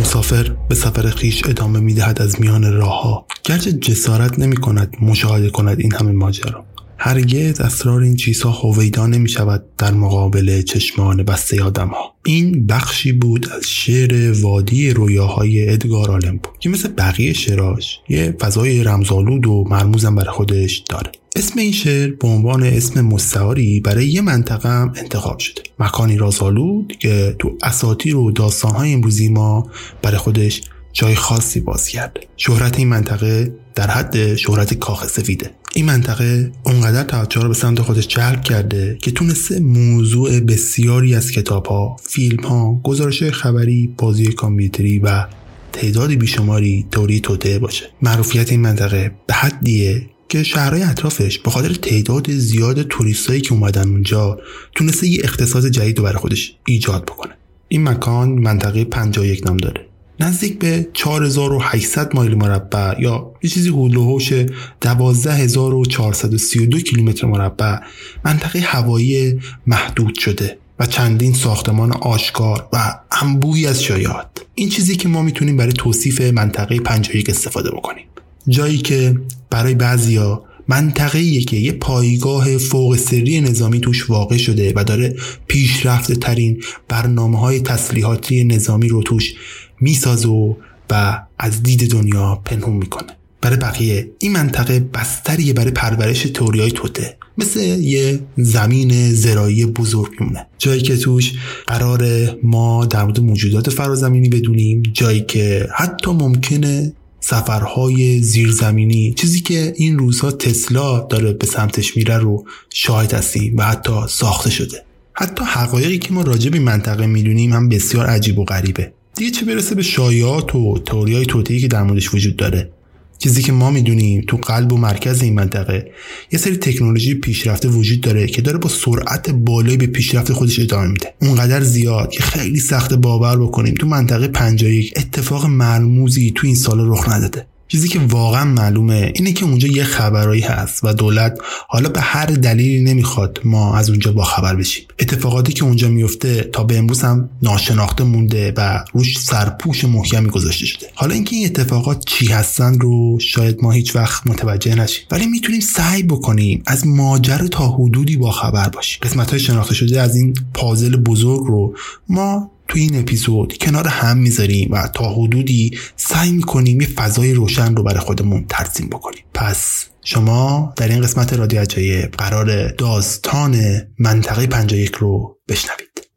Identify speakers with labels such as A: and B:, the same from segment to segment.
A: مسافر به سفر خیش ادامه می‌دهد از میان راهها. گرچه جسارت نمی کند مشاهده کند این همه ماجرا. هرگز اسرار این چیزها هویدا نمی شود در مقابل چشمان بسته آدم ها. این بخشی بود از شعر وادی رویاهای ادگار آلم بود که مثل بقیه شعراش یه فضای رمزآلود و مرموزم برای خودش داره. اسم این شعر به عنوان اسم مستعاری برای یه منطقه هم انتخاب شده. مکانی رازآلود که تو اساطیر و داستانهای امروزی ما برای خودش جای خاصی باز کرده. شهرت این منطقه در حد شهرت کاخ سفیده. این منطقه اونقدر توجه رو به سمت خودش جلب کرده که تونسته موضوع بسیاری از کتاب ها، فیلم گزارش خبری، بازی کامپیوتری و تعدادی بیشماری توری توته باشه. معروفیت این منطقه به حدیه که شهرهای اطرافش به خاطر تعداد زیاد توریستایی که اومدن اونجا تونسته یه اقتصاد جدید رو برای خودش ایجاد بکنه. این مکان منطقه 51 نام داره. نزدیک به 4800 مایل مربع یا یه چیزی هولوهوش 12432 کیلومتر مربع منطقه هوایی محدود شده و چندین ساختمان آشکار و انبوهی از شایعات. این چیزی که ما می‌تونیم برای توصیف منطقه 51 استفاده بکنیم. جایی که برای بعضیا منطقه که یه پایگاه فوق سری نظامی توش واقع شده و داره پیشرفته ترین برنامه های تسلیحاتی نظامی رو توش می‌سازه و, و از دید دنیا پنهون می‌کنه. برای بقیه این منطقه بستریه برای پرورش توریای توته مثل یه زمین زرایی بزرگ میمونه. جایی که توش قرار ما در مورد موجودات فرازمینی بدونیم جایی که حتی ممکنه سفرهای زیرزمینی چیزی که این روزها تسلا داره به سمتش میره رو شاهد هستیم و حتی ساخته شده. حتی حقایقی که ما راجع به منطقه می‌دونیم هم بسیار عجیب و غریبه. دیگه چه برسه به شایعات و تئوریای توطئه‌ای که در موردش وجود داره؟ چیزی که ما می‌دونیم تو قلب و مرکز این منطقه یه سری تکنولوژی پیشرفته وجود داره که داره با سرعت بالایی به پیشرفت خودش ادامه میده. اونقدر زیاد که خیلی سخت باور بکنیم تو منطقه 51 اتفاق ملموزی تو این سال رخ نداده. چیزی که واقعا معلومه اینه که اونجا یه خبرایی هست و دولت حالا به هر دلیلی نمی‌خواد ما از اونجا با خبر بشیم. اتفاقاتی که اونجا میفته تا به امروز هم ناشناخته مونده و روش سرپوش محکمی گذاشته شده. حالا اینکه این اتفاقات چی هستن رو شاید ما هیچ وقت متوجه نشیم. ولی می‌تونیم سعی بکنیم از ماجرا تا حدودی با خبر باشیم. قسمت های شناخته شده از این پازل بزرگ رو ما تو این اپیزود کنار هم می‌ذاریم و تا حدودی سعی می‌کنیم یه فضای روشن رو برای خودمون ترسیم بکنیم. پس شما در این قسمت رادیو عجایب قرار داستان منطقه 51 رو بشنوید.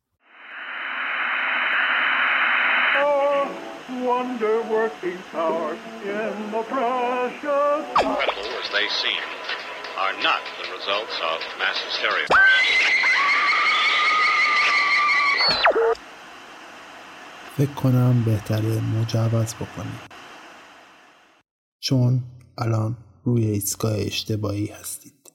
A: فکر کنم بهتره مجوز بکنیم. چون الان روی ایستگاه اشتباهی هستید.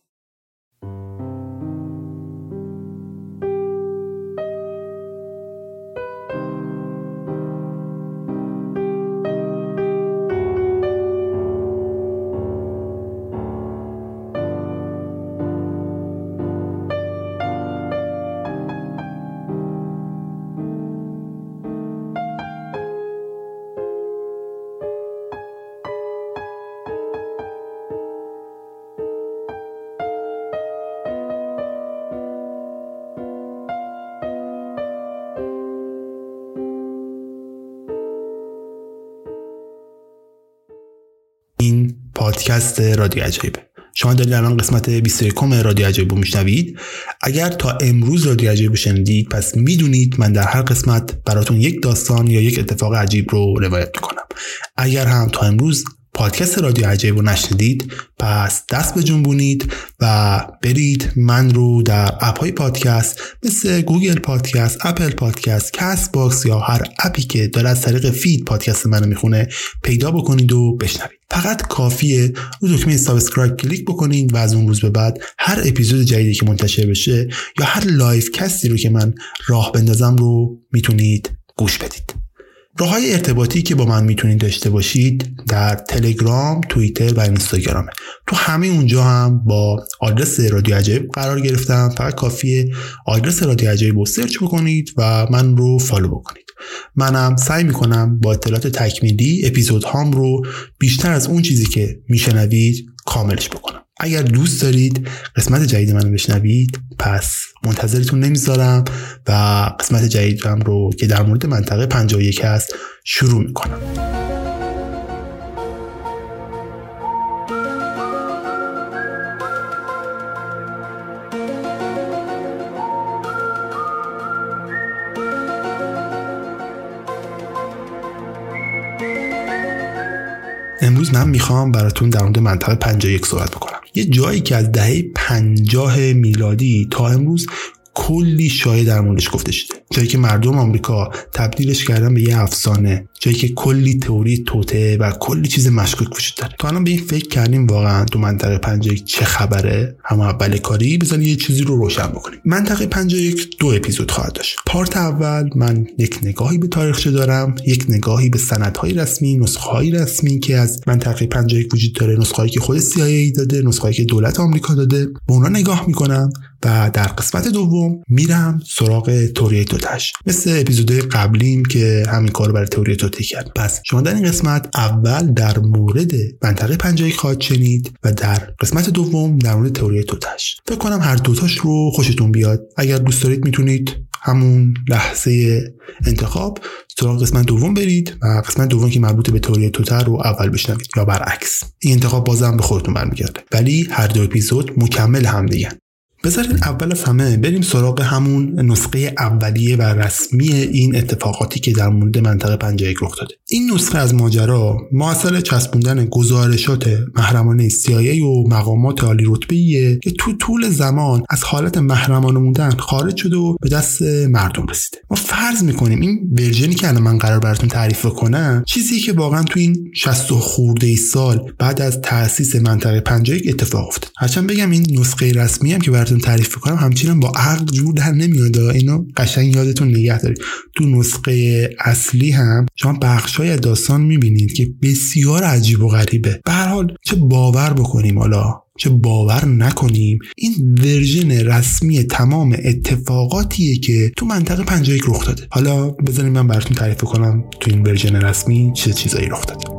A: پادکست رادیو عجیبه شما دارید الان قسمت 21 رادیو عجیب رو میشنوید. اگر تا امروز رادیو عجیب رو شنیدید پس می‌دونید من در هر قسمت براتون یک داستان یا یک اتفاق عجیب رو روایت می‌کنم. اگر هم تا امروز پادکست رادیو عجیب رو نشنیدید پس دست به جنبونید و برید من رو در اپ های پادکست مثل گوگل پادکست اپل پادکست کست باکس یا هر اپی که داره از طریق feed پادکست منو می‌خونه پیدا بکنید و بشنوید. فقط کافیه رو دکمه subscribe کلیک بکنید و از اون روز به بعد هر اپیزود جدیدی که منتشر بشه یا هر live cast ی رو که من راه بندازم رو می‌تونید گوش بدید. راه های ارتباطی که با من می‌تونید داشته باشید در تلگرام، توییتر و اینستاگرامه. تو همه اونجا هم با آدرس رادیو عجیب قرار گرفتم. فقط کافیه آدرس رادیو عجیب رو search بکنید و من رو follow بکنید. منم سعی می‌کنم با اطلاعات تکمیلی اپیزود هام رو بیشتر از اون چیزی که میشنوید کاملش بکنم. اگر دوست دارید قسمت جدید منو بشنوید پس منتظرتون نمی‌ذارم و قسمت جدیدم رو که در مورد منطقه 51 هست شروع می‌کنم. امروز من می‌خوام براتون در مورد منطقه 51 صحبت بکنم. یه جایی که از دهه 50 میلادی تا امروز کلی شایع در موردش گفته شده. جایی که مردم آمریکا تبدیلش کردن به یه افسانه جایی که کلی تئوری توته و کلی چیز مشکوک وجود داره. تا الان به این فکر کردیم واقعا تو منطقه 51 چه خبره؟ هم اول کاری بزنید یه چیزی رو روشن بکنیم. منطقه 51 دو اپیزود خواهد داشت. پارت اول من یک نگاهی به تاریخچه دارم یک نگاهی به سندهای رسمی نسخه های رسمی که از منطقه 51 وجود داره نسخه هایی که خود CIA داده نسخه هایی که دولت آمریکا داده. به اونا نگاه می‌کنم. و در قسمت دوم میرم سراغ توری توتش. مثل اپیزود قبلیم که همین کار برای توری توته کرد. پس شما در این قسمت اول در مورد منطقه 51 خواهد شنید و در قسمت دوم در مورد تئوری توتش. فکر کنم هر دوتاش رو خوشتون بیاد. اگر دوست دارید می‌تونید همون لحظه انتخاب سراغ قسمت دوم برید و قسمت دوم که مربوط به تئوری توتر رو اول بشنوید یا برعکس. این انتخاب بازم به خودتون برمیگرده. ولی هر دو اپیزود مکمل هم دیگه بذارین اول از همه بریم سراغ همون نسخه اولیه و رسمی این اتفاقاتی که در مورد منطقه 51 رخ داده. این نسخه از ماجرا معاصر چسبوندن گزارشات محرمانه CIA و مقامات عالی رتبه‌ایه که تو طول زمان از حالت محرمانه موندن خارج شده و به دست مردم رسیده. ما فرض می‌کنیم این ورژنی که الان من قرار براتون تعریف کنم چیزی که واقعا تو این 60 خورده ای سال بعد از تأسیس منطقه 51 اتفاق افتاد. هرچند بگم این نسخه رسمی هم که براتون تعریف کنم همچنان با عقل جور در نمیاد. اینو قشنگ یادتون نگه دارید. تو نسخه اصلی هم شما بخشای از داستان می‌بینید که بسیار عجیب و غریبه. به حال چه باور بکنیم حالا چه باور نکنیم این version رسمی تمام اتفاقاتیه که تو منطقه 51 رخ داده. حالا بذارید من براتون تعریف کنم تو این version رسمی چه چیزایی رخ داده.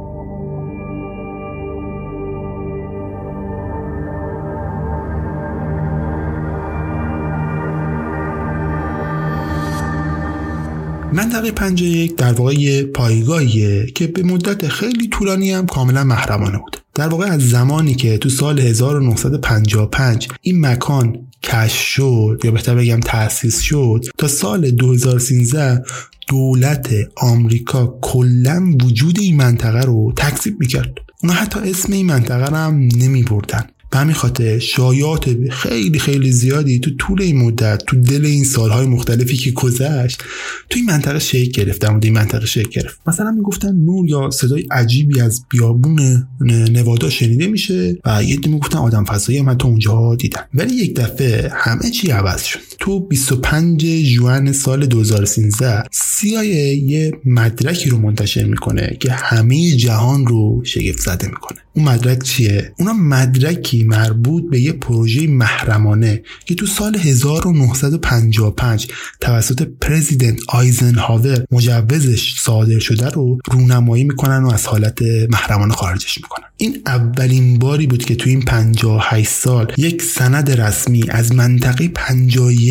A: منطقه 51 در واقع یه پایگاهیه که به مدت خیلی طولانی هم کاملا محرمانه بود. در واقع از زمانی که تو سال 1955 این مکان کشف شد یا بهتر بگم تأسیس شد تا سال 2013 دولت آمریکا کلا وجود این منطقه رو تکذیب می‌کرد. اونا حتی اسم این منطقه رو هم نمی بردن به همین خاطر شایعات خیلی خیلی زیادی تو طول این مدت تو دل این سالهای مختلفی که گذشت تو این منطقه شکل گرفت در این منطقه شکل گرفت. مثلا می‌گفتن نور یا صدای عجیبی از بیابون نوادا شنیده میشه و یه می‌گفتن آدم فضایی هم تو اونجا دیدن. ولی یک دفعه همه چی عوض شد. تو 25 جوان سال 2013 CIA یه مدرکی رو منتشر می‌کنه که همه جهان رو شگفت زده می‌کنه. اون مدرک چیه؟ اونا مدرکی مربوط به یه پروژه محرمانه که تو سال 1955 توسط پرزیدنت آیزنهاور مجوزش صادر شده رو رونمایی می‌کنن و از حالت محرمانه خارجش می‌کنن. این اولین باری بود که تو این 58 سال یک سند رسمی از منطقه 51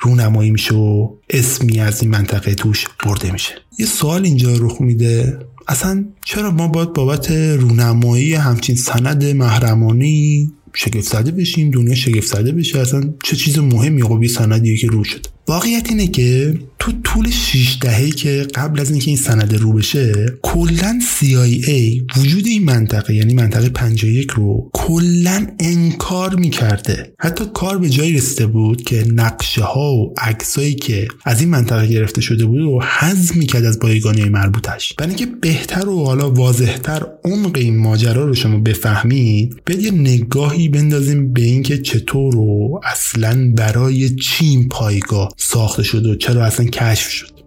A: رونمایی میشه و اسمی از این منطقه توش برده میشه. یه سوال اینجا رخ میده. اصلا چرا ما باید بابت رونمایی همچین سند محرمانی شگفت زده بشیم دنیا شگفت زده بشه؟ اصلا چه چیز مهمی؟ خب یه سندیه که رو شده. واقعیت اینه که تو طول 6 دهه که قبل از اینکه این سند رو بشه کلا CIA وجود این منطقه یعنی منطقه 51 رو کلا انکار می‌کرده. حتی کار به جایی رسیده بود که نقشه ها و عکسایی که از این منطقه گرفته شده بود رو حذف می‌کرد از بایگانی مربوطش. برای اینکه بهتر و حالا واضحتر عمق این ماجرا رو شما بفهمید به یه نگاهی بندازیم به اینکه چطور و اصلا برای چین پایگاه ساخته شد و چرا اصلا کشف شد؟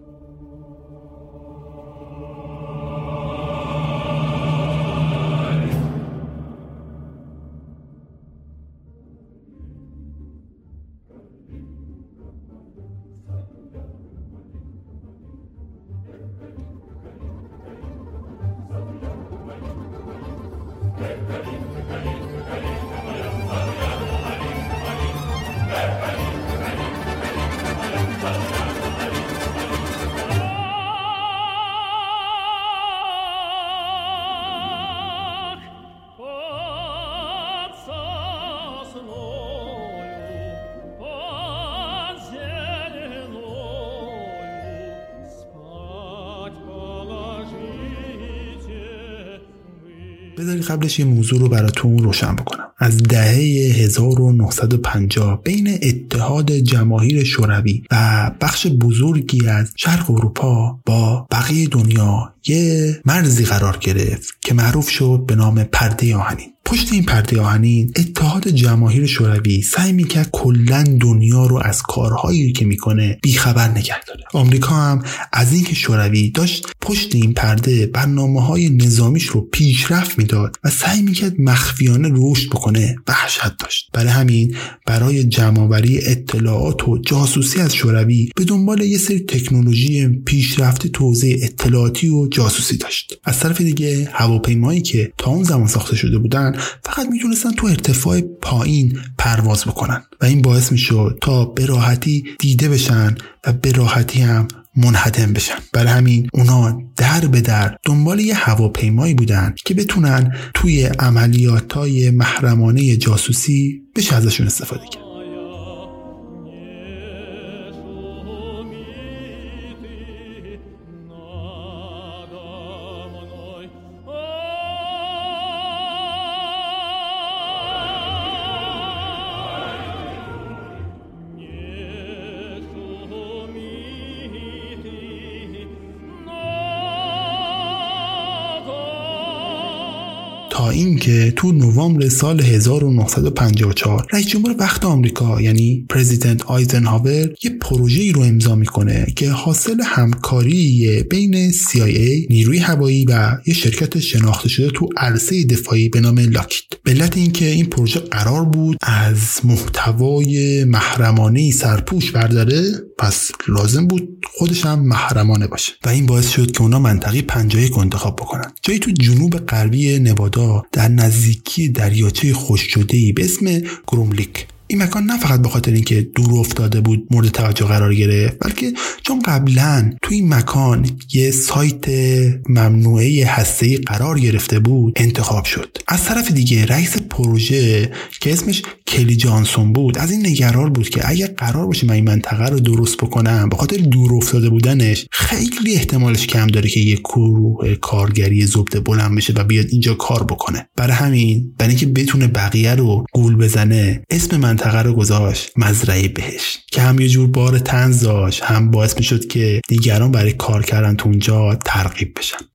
A: قبلش یه موضوع رو براتون روشن بکنم. از دهه 1950 بین اتحاد جماهیر شوروی و بخش بزرگی از شرق اروپا با بقیه دنیا یه مرزی قرار گرفت که معروف شد به نام پرده آهنین. پشت این پرده آهنین اتحاد جماهیر شوروی سعی می‌کرد کلا دنیا رو از کارهایی که می‌کنه بیخبر نگه داره. آمریکا هم از اینکه شوروی داشت پشت این پرده برنامه های نظامیش رو پیشرفت می‌داد و سعی می‌کرد مخفیانه رشد بکنه وحشت داشت. برای همین برای جمعآوری اطلاعات و جاسوسی از شوروی به دنبال یه سری تکنولوژی پیشرفته توزیع اطلاعاتی و جاسوسی داشت. از طرف دیگه هواپیمایی که تا اون زمان ساخته شده بودن فقط می‌تونستن تو ارتفاع پایین پرواز بکنن و این باعث می‌شد تا به راحتی دیده بشن و به راحتی هم منحدم بشن. برای همین اونا در به در دنبال یه هواپیمایی بودن که بتونن توی عملیات های محرمانه جاسوسی بشه ازشون استفاده کرد اینکه تو نوامبر سال 1954 رئیس جمهور وقت آمریکا یعنی پرزیدنت آیزنهاور یه پروژه‌ای رو امضا می‌کنه که حاصل همکاری بین CIA نیروی هوایی و یه شرکت شناخته شده تو عرصه دفاعی به نام لاکید به علت اینکه این پروژه قرار بود از محتوای محرمانه سرپوش برداره پس لازم بود خودش هم محرمانه باشه. و این باعث شد که اونا منطقه 51 انتخاب بکنن. جایی تو جنوب غربی نوادا در نزدیکی دریاچه ای به اسم گروملیک. این مکان نه فقط به خاطر اینکه دور افتاده بود مورد توجه قرار گرفت بلکه چون قبلا توی این مکان یه سایت ممنوعه هسته قرار گرفته بود انتخاب شد. از طرف دیگه رئیس پروژه که اسمش کلی جانسون بود از این نگران بود که اگر قرار باشه من این منطقه رو درست بکنم به خاطر دور افتاده بودنش خیلی احتمالش کم داره که یه گروه کارگری زبده بلند بشه و بیاد اینجا کار بکنه. برای همین برای اینکه بتونه بقیه رو گول بزنه اسم منطقه رو گذاشت. مزرعه بهش که هم یه جور بار تنز داشت هم باعث می‌شد که دیگران برای کار کردن تو اونجا ترغیب بشن.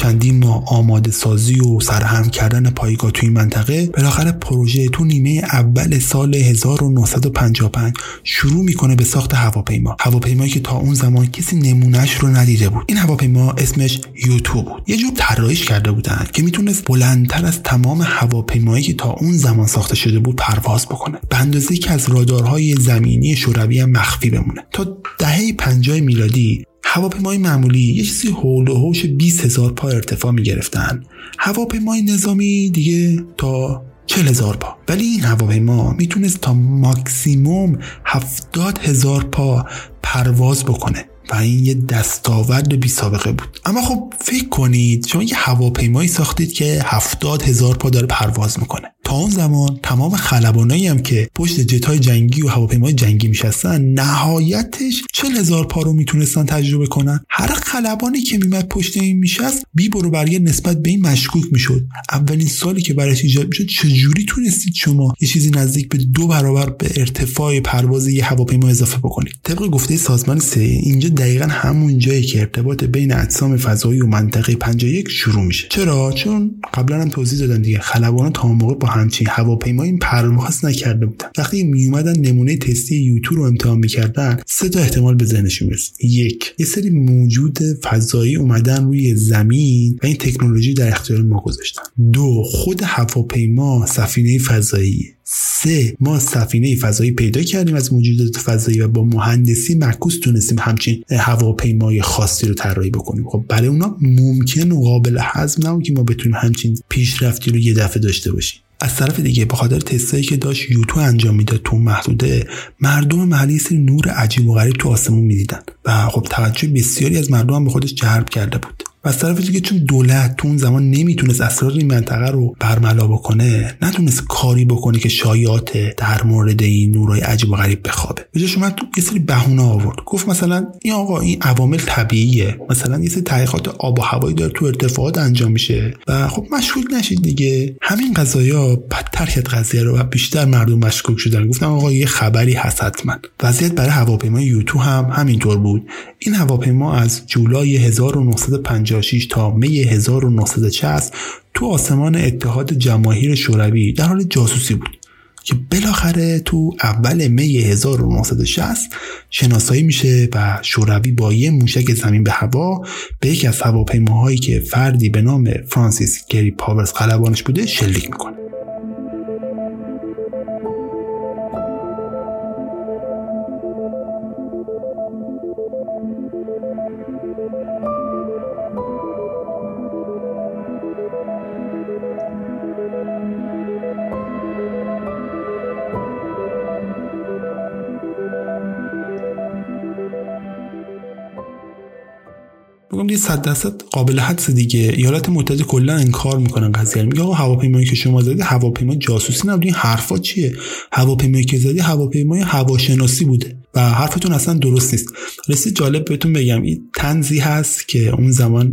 A: چندین ماه آماده سازی و سرهم کردن پایگاه توی منطقه بالاخره پروژه تو نیمه اول سال 1955 شروع می‌کنه به ساخت هواپیما. هواپیمایی که تا اون زمان کسی نمونهش رو ندیده بود. این هواپیما اسمش یوتو بود. یه جور طراحیش کرده بودن که می‌تونست بلندتر از تمام هواپیمایی که تا اون زمان ساخته شده بود پرواز بکنه. به اندازه که از رادارهای زمینی شوروی مخفی بمونه. تا دهه 50 میلادی هواپیمای معمولی یه چیزی حول و حوش 20 هزار پا ارتفاع می گرفتن هواپیمای نظامی دیگه تا 40 هزار پا. ولی این هواپیما می‌تونست تا ماکسیموم 70 هزار پا پرواز بکنه. و این یه دستاورد بی سابقه بود. اما خب فکر کنید شما یه هواپیمایی ساختید که هفتاد هزار پا داره پرواز می‌کنه. تا اون زمان تمام خلبانایی هم که پشت جت های جنگی و هواپیمای جنگی میشستن نهایتش چل هزار پا رو می‌تونستن تجربه کنن. هر خلبانی که میمد پشت این میشست بی برو نسبت به این مشکوک می‌شد. اولین سالی که برایش ایجاد می‌شد چجوری تونستید شما یه چیزی نزدیک به دو برابر به ارتفاع پرواز یه هواپیما اضافه بکنید؟ طبق گفته سازمان سه اینجا دقیقا همون جایی که ارتباط بین اجسام فضایی و منطقه 51 شروع میشه. چرا؟ چون قبلا هم توضیح دادم دیگه. خلبانا تا موقع با همچین هواپیمایی پرواز نکرده بودن. وقتی می اومدن نمونه تستی یوتو رو امتحان می‌کردن سه تا احتمال به ذهنشون می‌رسید. یک یه سری موجود فضایی اومدن روی زمین و این تکنولوژی در اختیار ما گذاشتن. دو خود هواپیما سفینه فضایی سه ما سفینه فضایی پیدا کردیم از موجودات فضایی و با مهندسی معکوس تونستیم همچین هواپیمای خاصی رو طراحی بکنیم. خب برای اونا ممکن و قابل هضم نبود که ما بتونیم همچین پیشرفتی رو یه دفعه داشته باشیم. از طرف دیگه به خاطر تستایی که داشت یوتو انجام می‌داد تو محدوده. مردم محلی سری نور عجیب و غریب تو آسمون می‌دیدن. و خب توجه بسیاری از مردم هم به خودش جلب کرده بود. و از طرف دیگه چون دولت تو اون زمان نمی‌تونست اسرار این منطقه رو برملا بکنه نتونست کاری بکنه که شایعات در مورد این نورای عجیب و غریب بخوابه. به جاش اومد یه سری بهونه آورد. گفت مثلا این آقا این عوامل طبیعیه. مثلا یه سری تحقیقات آب و هوایی داره تو ارتفاعات انجام میشه و خب مشکوک نشید دیگه. همین قضايا بدتر کرد قضیه رو و بیشتر مردم مشکوک شدن. گفتم آقا یه خبری هست حتما. وضعیت برای هواپیمای یوتو هم همینطور بود. این هواپیما از جولای 1950 1956 تا می 1960 تو آسمان اتحاد جماهیر شوروی در حال جاسوسی بود که بالاخره تو اول می 1960 شناسایی میشه و شوروی با یه موشک زمین به هوا به یکی از هواپیماهایی که فردی به نام فرانسیس گری پاورز قلبانش بوده شلیک می‌کنه. دیگه صد درصد قابل حدس دیگه. ایالات متحده کلا انکار می‌کنن قضیه. میگه آقا هواپیمایی که شما زدی هواپیما جاسوسی نبود. این حرفا چیه؟ هواپیمایی که زدی هواپیمای هواشناسی بوده. و حرفتون اصلا درست نیست. رسید جالب بهتون بگم این تنزی هست که اون زمان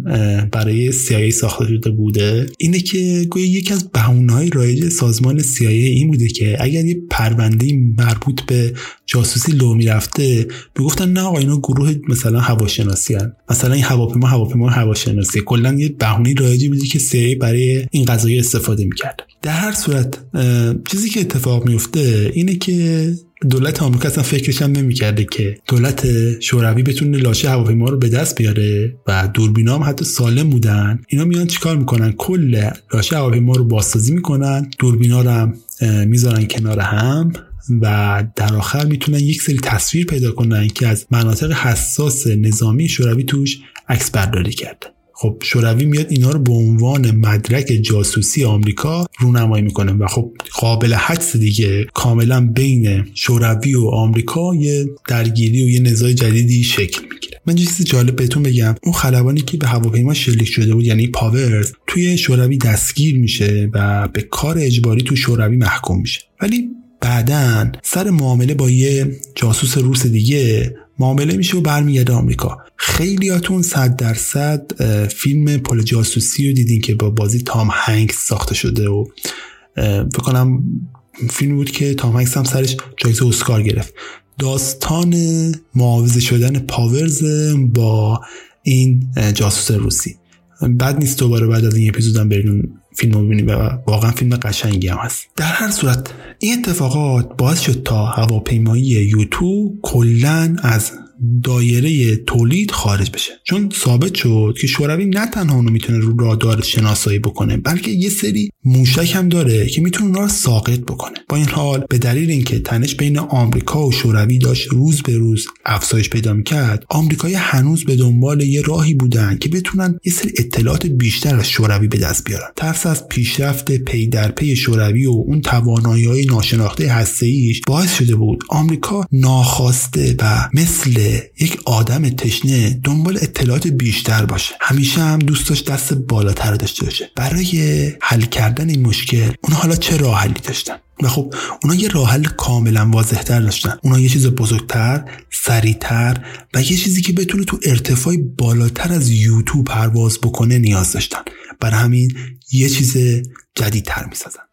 A: برای CIA ساخته شده بوده. اینه که گویا یکی از های رایج سازمان CIA این بوده که اگر یه پرونده مربوط به جاسوسی لو می‌رفته می‌گفتن نه آقا اینا گروه مثلا هواشناسی هن. مثلا این هواپیما هواپیما هواشناسی. کلا یه بهونه رایجی بوده که CIA برای این قضایی استفاده می‌کرد. در هر صورت چیزی که اتفاق میفته اینه که دولت آمریکا اصلا فکرش هم نمی‌کرده که دولت شوروی بتونه لاشه هواپیما رو به دست بیاره و دوربینا هم حتی سالم بودن. اینا میان چیکار می‌کنن؟ کل لاشه هواپیما رو بازسازی می‌کنن. دوربینا رو هم می‌ذارن کنار هم و در آخر می‌تونن یک سری تصویر پیدا کنن که از مناطق حساس نظامی شوروی توش عکس برداری کرده. خب شوروی میاد اینا رو به عنوان مدرک جاسوسی آمریکا رونمایی می‌کنه و خب قابل حدس دیگه کاملا بین شوروی و آمریکا یه درگیری و یه نزاع جدیدی شکل می‌گیره. من چیز جالب بهتون بگم. اون خلبانی که به هواپیما شلیک شده بود یعنی پاورز توی شوروی دستگیر میشه و به کار اجباری تو شوروی محکوم میشه. ولی بعدا سر معامله با یه جاسوس روس دیگه معامله میشه و برمیگرده آمریکا. خیلیاتون صد درصد فیلم پل جاسوسی رو دیدین که با بازی تام هنگس ساخته شده و فکر کنم فیلم بود که تام هنگس هم سرش جایزه اسکار گرفت. داستان معاوضه شدن پاورز با این جاسوس روسی. بد نیست دوباره بعد از این اپیزودم برین فیلم رو ببینید و واقعا فیلم قشنگی هم هست. در هر صورت این اتفاقات باعث شد تا هواپیمایی یوتو کلا از دایره تولید خارج بشه. چون ثابت شد که شوروی نه تنها اونو می‌تونه رو رادار شناسایی بکنه بلکه یه سری موشک هم داره که می‌تونه اونها رو ساقط بکنه. با این حال به دلیل اینکه تنش بین آمریکا و شوروی داشت روز به روز افزایش پیدا می‌کرد آمریکایی هنوز به دنبال یه راهی بودن که بتونن یه سری اطلاعات بیشتر از شوروی به دست بیارن. ترس از پیشرفت پی در پی شوروی و اون توانایی های ناشناخته هسته باعث شده بود آمریکا ناخواسته و مثل یک آدم تشنه دنبال اطلاعات بیشتر باشه. همیشه هم دوست داشت دست بالاتر داشته باشه. برای حل کردن این مشکل اونا حالا چه راه حلی داشتن؟ و خب اونا یه راه حل کاملا واضح تر داشتن. اونا یه چیز بزرگتر سریعتر و یه چیزی که بتونه تو ارتفاع بالاتر از یوتیوب پرواز بکنه نیاز داشتن. برای همین یه چیز جدیدتر می‌سازن.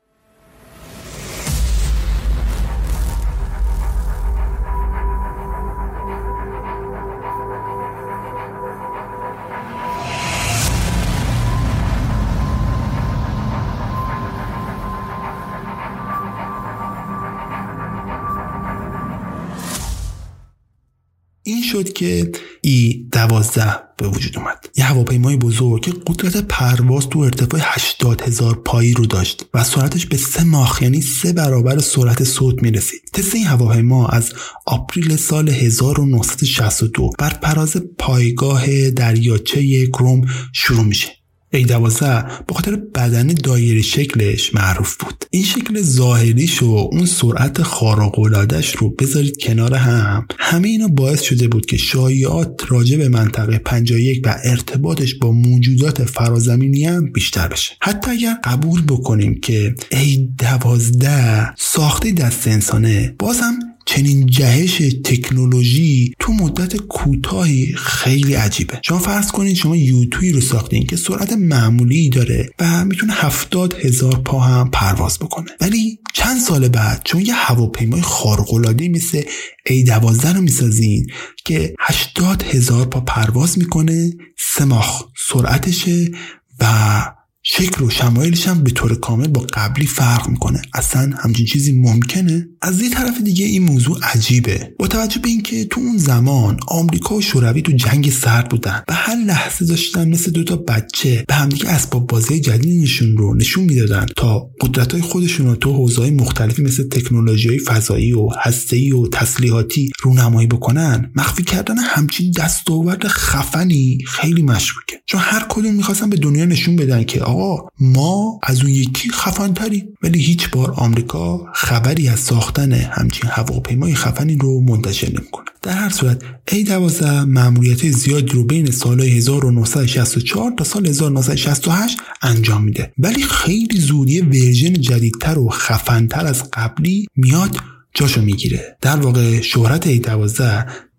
A: این شد که ای دوازده به وجود اومد. یه هواپیمای بزرگ که قدرت پرواز تو ارتفاع 80 هزار پایی رو داشت و سرعتش به سه ماخ یعنی سه برابر سرعت صوت می‌رسید. تست این هواپیما از آپریل سال 1962 بر پراز پایگاه دریاچه گروم شروع میشه. A12 به خاطر بدن دایره شکلش معروف بود. این شکل ظاهریش و اون سرعت خارق‌العاده‌اش رو بذارید کنار هم. همه اینا باعث شده بود که شایعات راجع به منطقه 51 و ارتباطش با موجودات فرازمینی هم بیشتر بشه. حتی اگر قبول بکنیم که A12 ساخته دست انسانه باز چنین جهش تکنولوژی تو مدت کوتاهی خیلی عجیبه. شما فرض کنید شما یوتوی رو ساختین که سرعت معمولی داره و می‌تونه هفتاد هزار پا هم پرواز بکنه. ولی چند سال بعد چون یه هواپیمای خارق‌العاده مثل A12 رو می‌سازین که هشتاد هزار پا پرواز می‌کنه سه ماه سرعتشه و شکل و شمایلش هم به طور کامل با قبلی فرق می‌کنه. اصلا همچین چیزی ممکنه؟ از یه طرف دیگه این موضوع عجیبه. با توجه به اینکه تو اون زمان آمریکا و شوروی تو جنگ سرد بودن و هر لحظه داشتن مثل دوتا بچه به همدیگه اسباب بازی جدیدشون رو نشون می‌دادن تا قدرت های خودشون رو تو حوزه‌های مختلفی مثل تکنولوژی فضایی و هسته‌ای و تسلیحاتی رونمایی بکنن مخفی کردن همچین دستاورد خفنی خیلی مشکوکه. چون هر کدوم می‌خواستن به دنیا نشون بدن که آقا ما از اون یکی خفنتری ولی هیچ بار آمریکا خبری از ساختن همچین هواپیمای خفنی رو منتشر نمی‌کنه. در هر صورت A12 مأموریت زیادی رو بین سالهای 1964 تا سال 1968 انجام میده. ولی خیلی زود یه ورژن جدیدتر و خفنتر از قبلی میاد جاشو می‌گیره. در واقع شهرت A12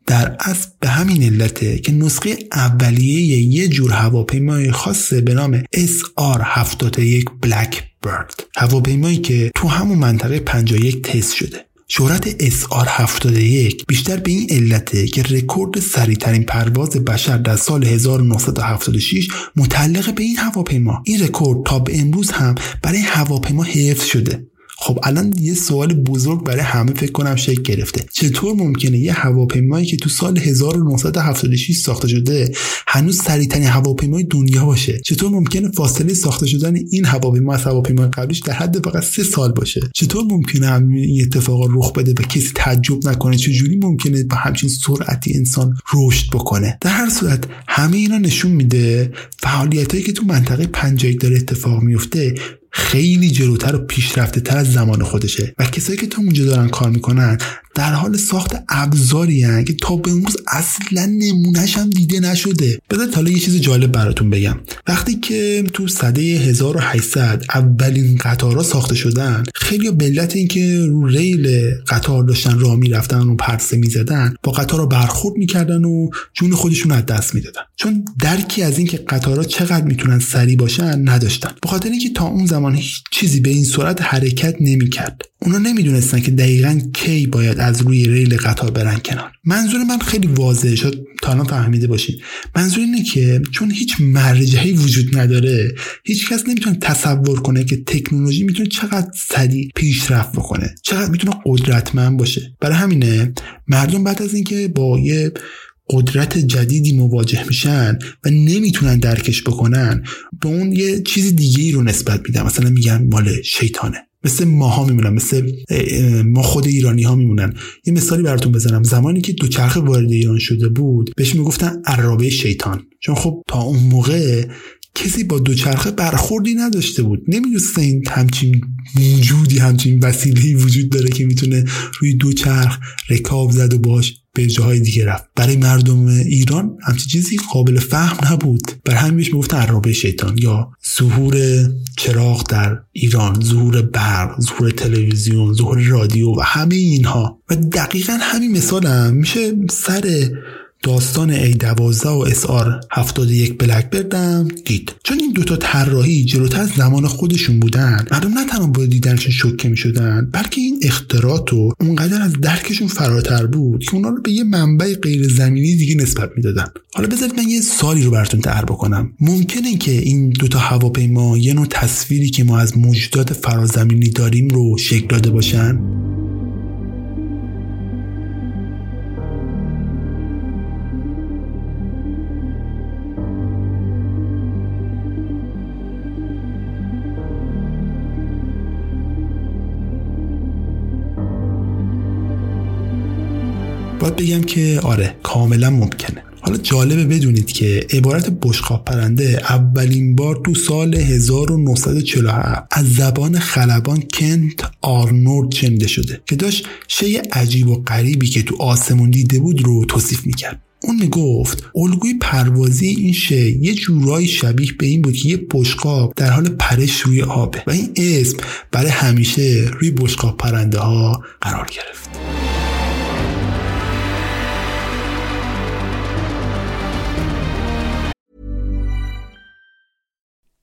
A: در اصل به همین علته که نسخه اولیه یه جور هواپیمای خاصه به نام SR-71 Blackbird هواپیمایی که تو همون منطقه 51 تست شده. شهرت SR-71 بیشتر به این علته که رکورد سریعترین پرواز بشر در سال 1976 متعلق به این هواپیما. این رکورد تا به امروز هم برای هواپیما حفظ شده. خب الان یه سوال بزرگ برای همه فکر کنم شکل گرفته. چطور ممکنه یه هواپیمایی که تو سال 1976 ساخته شده هنوز سریعترین هواپیمای دنیا باشه؟ چطور ممکنه فاصله ساخته شدن این هواپیما از هواپیمای قبلیش در حد فقط سه سال باشه؟ چطور ممکنه این اتفاق رخ بده و کسی تعجب نکنه؟ چجوری ممکنه با همچین سرعتی انسان رشد بکنه؟ در هر صورت همه اینا نشون میده فعالیتایی که تو منطقه پنجایی داره اتفاق میفته خیلی جلوتر و پیشرفته تر از زمان خودشه. و کسایی که تا اونجا دارن کار می‌کنن در حال ساخت ابزاری که تا به امروز اصلا نمونهش هم دیده نشده. بذارید حالا یه چیز جالب براتون بگم. وقتی که تو سده 1800 اولین قطارها ساخته شدن خیلی بلت اینکه رو ریل قطار داشتن راه می‌رفتن و پرسه می‌زدن با قطار رو برخورد می‌کردن و جون خودشون از دست می‌دادن. چون درکی از اینکه قطارها چقدر می‌تونن سریع باشن نداشتن. بخاطر اینکه تا اون زمان هیچ چیزی به این صورت حرکت نمی‌کرد. اونا نمی‌دونستن که دقیقا کی باید از روی ریل قطار برن کنار. منظور من خیلی واضحه. شد تا الان فهمیده باشین. منظور اینه که چون هیچ مرجعی وجود نداره هیچ کس نمی‌تونه تصور کنه که تکنولوژی می‌تونه چقدر سریع پیشرفت بکنه چقدر می‌تونه قدرتمند باشه. برای همینه مردم بعد از اینکه با یه قدرت جدیدی مواجه میشن و نمی‌تونن درکش بکنن به اون یه چیز دیگه ای رو نسبت میدن. مثلا میگن مال شیطانه. مثل ماها میمونن مثل ما خود ایرانی ها میمونن. یه مثالی براتون بزنم. زمانی که دوچرخه وارد ایران شده بود بهش می‌گفتن عرابه شیطان. چون خب تا اون موقع کسی با دوچرخه برخوردی نداشته بود. نمی‌دونسته این همچین موجودی همچین وسیلهی وجود داره که می‌تونه روی دوچرخ رکاب زد و باش به جاهای دیگه رفت. برای مردم ایران همچین چیزی قابل فهم نبود. برای همین بهش می‌گفتن عرابه شیطان یا ظهور چراغ در ایران ظهور برق ظهور تلویزیون ظهور رادیو و همه اینها. و دقیقا همین مثال هم میشه سر داستان ای 12 و اسار 71 بلک بردم دید. چون این دوتا طراحی جلوتر از زمان خودشون بودن مردم نه تنها با دیدنشون شوکه می شدن بلکه این اختراعات و اونقدر از درکشون فراتر بود که اونا رو به یه منبع غیر زمینی دیگه نسبت می‌دادن. حالا بذارید من یه سالی رو براتون تعر بکنم. ممکنه که این دوتا هواپیما یه نوع تصویری که ما از موجودات فرازمینی داریم رو شکل داده باشن؟ باید بگم که آره کاملا ممکنه. حالا جالبه بدونید که عبارت بشقاب پرنده اولین بار تو سال 1947 از زبان خلبان کنت آرنورد شنیده شده که داشت شی عجیب و غریبی که تو آسمون دیده بود رو توصیف می‌کرد. اون می‌گفت الگوی پروازی این شی یه جورایی شبیه به این بود که یه بشقاب در حال پرش روی آبه و این اسم برای همیشه روی بشقاب پرنده ها قرار گرفت.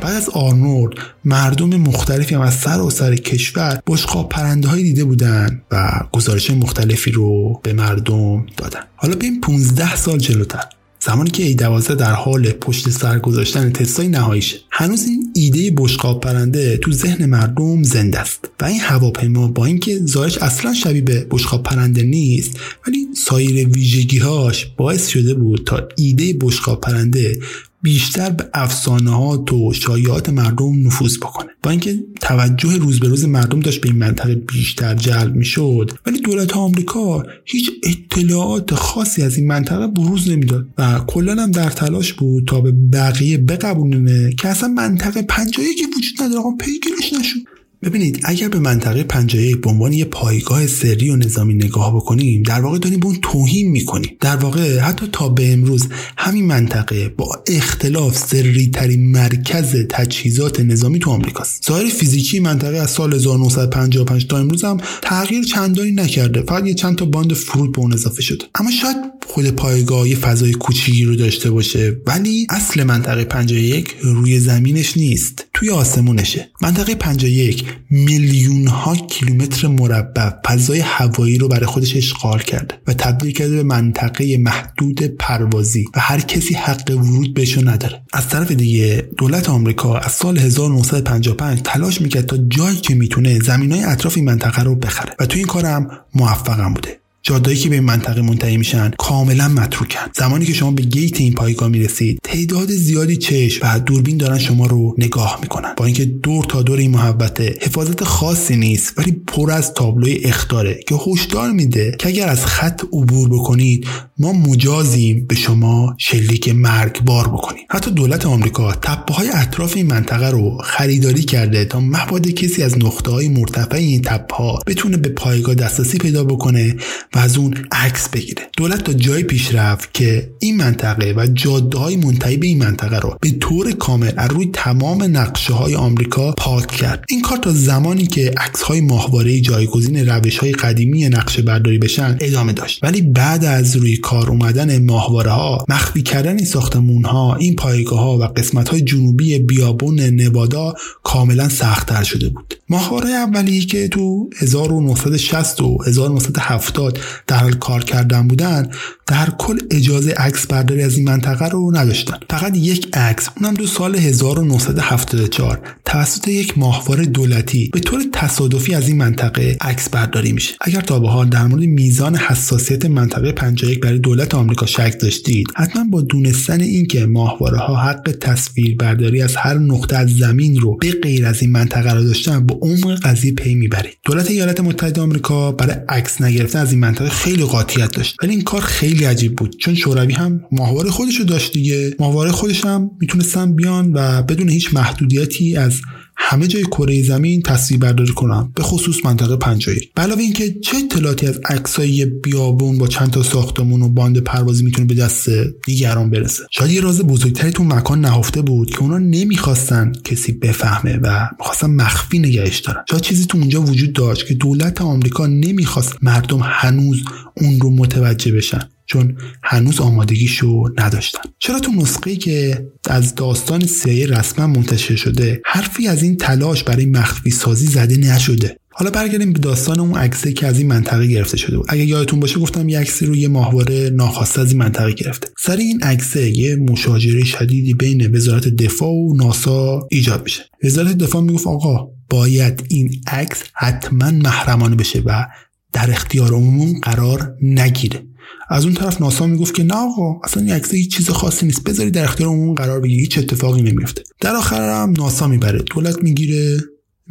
A: بعد از آرنولد مردم مختلفی هم از سر و سر کشور بشقاب پرنده های دیده بودن و گزارش مختلفی رو به مردم دادن. حالا بیم 15 سال جلوتر. زمانی که ای دوازده در حال پشت سر گذاشتن تستای نهاییشه. هنوز این ایده بشقاب پرنده تو ذهن مردم زنده است. و این هواپیما با اینکه ظاهرش اصلا شبیه به بشقاب پرنده نیست ولی سایر ویژگیهاش باعث شده بود تا ایده بشقاب پرنده بیشتر به افسانه ها و شایعات مردم نفوذ بکنه. با اینکه توجه روز به روز مردم داشت به این منطقه بیشتر جلب می‌شد ولی دولت آمریکا هیچ اطلاعات خاصی از این منطقه بروز نمی‌داد و کلا هم در تلاش بود تا به بقیه بقبولونه که اصلا منطقه پنجایی که وجود نداره. آقا پیگیرش نشد ببینید اگر به منطقه پنجایه به عنوان یه پایگاه سری و نظامی نگاه بکنیم در واقع داریم به اون توهین می‌کنیم. در واقع حتی تا به امروز همین منطقه با اختلاف سری ترین مرکز تجهیزات نظامی تو آمریکاست. ظاهر فیزیکی منطقه از سال 1955 تا امروز هم تغییر چندانی نکرده فقط یه چند تا باند فرود به اون اضافه شده. اما شاید خود پایگاه یه فضای کوچیکی رو داشته باشه ولی اصل منطقه 51 روی زمینش نیست توی آسمونشه. منطقه 51 میلیون ها کیلومتر مربع فضای هوایی رو برای خودش اشغال کرده و تبدیل کرده به منطقه محدود پروازی و هر کسی حق ورود بهشو نداره. از طرف دیگه دولت آمریکا از سال 1955 تلاش می‌کرد تا جایی که می‌تونه زمینای اطراف این منطقه رو بخره و تو این کارم موفقم بوده. جادهایی که به این منطقه منتهی میشن کاملا متروکن. زمانی که شما به گیت این پایگاه می‌رسید تعداد زیادی چشم و دوربین دارن شما رو نگاه می‌کنن. با اینکه دور تا دور این محبته حفاظت خاصی نیست ولی پر از تابلوی اختاره که هشدار میده که اگر از خط عبور بکنید ما مجازیم به شما شلیک مرگبار بکنیم. حتی دولت آمریکا تپه های اطراف این منطقه رو خریداری کرده تا مبادا کسی از نقطه های مرتفع این تپه ها بتونه به پایگاه دسترسی پیدا بکنه و از اون عکس بگیره. دولت تا جای پیش رفت که این منطقه و جاده های منتهی به این منطقه رو به طور کامل از روی تمام نقشه های آمریکا پاک کرد. این کار تا زمانی که عکس های ماهواره جایگزین روش های قدیمی نقشه برداری بشن ادامه داشت. ولی بعد از روی کار اومدن ماهواره ها مخفی کردن این ساختمون ها این پایگاه ها و قسمت های جنوبی بیابون نوادا کاملا سختتر شده بود. ماهواره اولی که تو 1960 و 1970 در حال کار کردن بودن در کل اجازه عکس برداری از این منطقه رو نداشتن. فقط یک عکس اونم دو سال 1974 توسط یک ماهواره دولتی به طور تصادفی از این منطقه عکس برداری میشه. اگر تا به حال در مورد میزان حساسیت منطقه 51 برای دولت آمریکا شک داشتید حتما با دونستن اینکه ماهواره ها حق تصویر برداری از هر نقطه از زمین رو به غیر از این منطقه رو داشتن با عمق قضیه پی می‌برید. دولت ایالات متحده آمریکا برای عکس نگرفتن از این منطقه خیلی قاطعیت داشت. ولی این کار خیلی عجیب بود. چون شوروی هم ماهواره خودش رو داشت دیگه. ماهواره خودش هم می‌تونستن بیان و بدون هیچ محدودیتی از همه جای کره زمین تصویر برداری کنن. به خصوص منطقه پنجایی علاوه اینکه چه اطلاعاتی از عکسای بیابون با چند تا ساختمون و باند پروازی می‌تونه به دست دیگران برسه؟ شاید یه راز بزرگتری تو مکان نهفته بود که اونا نمی‌خواستن کسی بفهمه و می‌خواستن مخفی نگهش دارن. شاید چیزی تو اونجا وجود داشت که دولت آمریکا نمی‌خواست مردم هنوز اون رو متوجه بشن. چون هنوز آمادگیشو نداشتن. چرا تو نسخه که از داستان سیایی رسما منتشر شده حرفی از این تلاش برای مخفی سازی زده نشده؟ حالا برگردیم به داستان اون عکسی که از این منطقه گرفته شده. بود اگه یادتون باشه گفتم یه عکسی رو یه ماهواره ناخواسته از این منطقه گرفته. سر این عکسه یه مشاجره شدیدی بین وزارت دفاع و ناسا ایجاد میشه. وزارت دفاع می‌گفت آقا باید این عکس حتما محرمانه بشه و در اختیار عموم قرار نگیره. از اون طرف ناسا می‌گفت که نه آقا اصلا این عکس هیچ چیز خاصی نیست. بذاری در اختیار عموم قرار بگیره هیچ اتفاقی نمیفته در آخر هم ناسا می‌بره. دولت می‌گیره.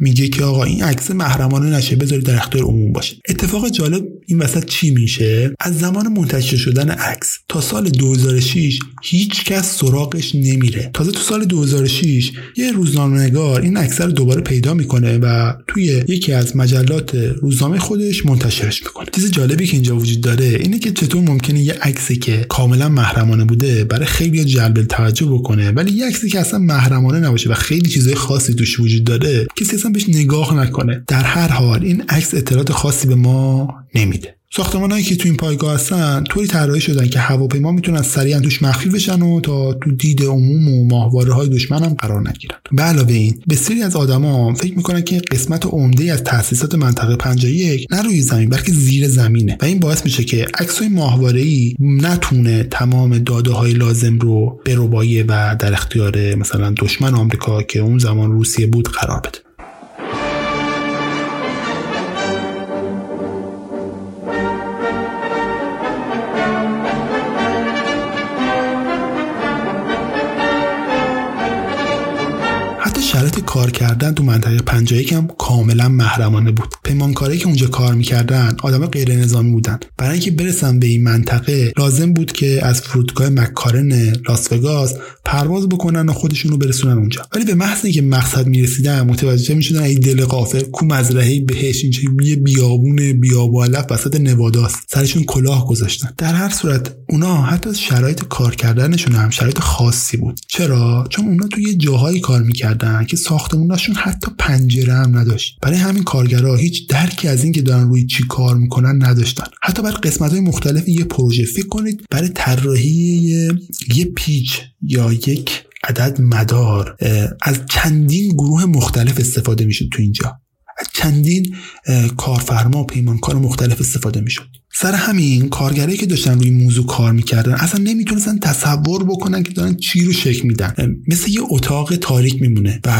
A: میگه که آقا این عکس محرمانه نشه بذاری در اختیار عموم باشه. اتفاق جالب این وسط چی میشه؟ از زمان منتشر شدن عکس تا سال 2006 هیچ کس سراغش نمیره. تازه تو سال 2006 یه روزنامه‌نگار این عکس رو دوباره پیدا می‌کنه و توی یکی از مجلات روزنامه خودش منتشرش می‌کنه. چیز جالبی که اینجا وجود داره اینه که چطور ممکنه یه عکسی که کاملا محرمانه بوده برای خیلی جلب توجه بکنه ولی یه عکسی که اصلا محرمانه نباشه و خیلی چیزای خاصی توش وجود داره کسی بهش نگاه نکنه. در هر حال این عکس اطلاعات خاصی به ما نمیده. ساختمانهایی که تو این پایگاه هستن طوری طراحی شدن که هواپیما می‌تونن سریعا توش مخفی بشن و تا تو دید عموم و ماهواره های دشمن هم قرار نگیرن. به علاوه این بسیاری از آدما فکر می‌کنن که قسمت عمده از تاسیسات منطقه 51 نه روی زمین بلکه زیر زمینه. و این باعث میشه که عکسای ماهواره ای نتونه تمام داده های لازم رو به و در اختیار مثلا دشمن آمریکا که اون زمان روسیه بود قرار بده. کار کردن تو منطقه 51 هم کاملا محرمانه بود. پیمانکاری که اونجا کار می‌کردن آدم غیر نظامی بودن. برای اینکه برسن به این منطقه لازم بود که از فرودگاه مکارن لاس وگاس پرواز بکنن و خودشون رو برسونن اونجا. ولی به محض اینکه مقصد می‌رسیدن متوجه می‌شدن این دل قافل کو مزرعه بهش اینجا یه بیابون بیابالف وسط نواداست. سرشون کلاه گذاشتن. در هر صورت اونا حتی شرایط کار کردنشون هم شرایط خاصی بود. چرا؟ چون اونا تو یه جاهایی کار می‌کردن که ساختموناشون حتی پنجره هم نداشت. برای همین کارگرها هیچ درکی از اینکه دارن روی چی کار می‌کنن نداشتن. حتی برای قسمت های مختلف یه پروژه فکر کنید. برای طراحی یه پیچ یا یک عدد مدار از چندین گروه مختلف استفاده می‌شد تو اینجا. از چندین کارفرما و پیمانکار مختلف استفاده می‌شد. سر همین کارگرایی که داشتن روی موضوع کار می‌کردن اصلا نمی‌تونستن تصور بکنن که دارن چی رو شکل میدن. مثل یه اتاق تاریک میمونه و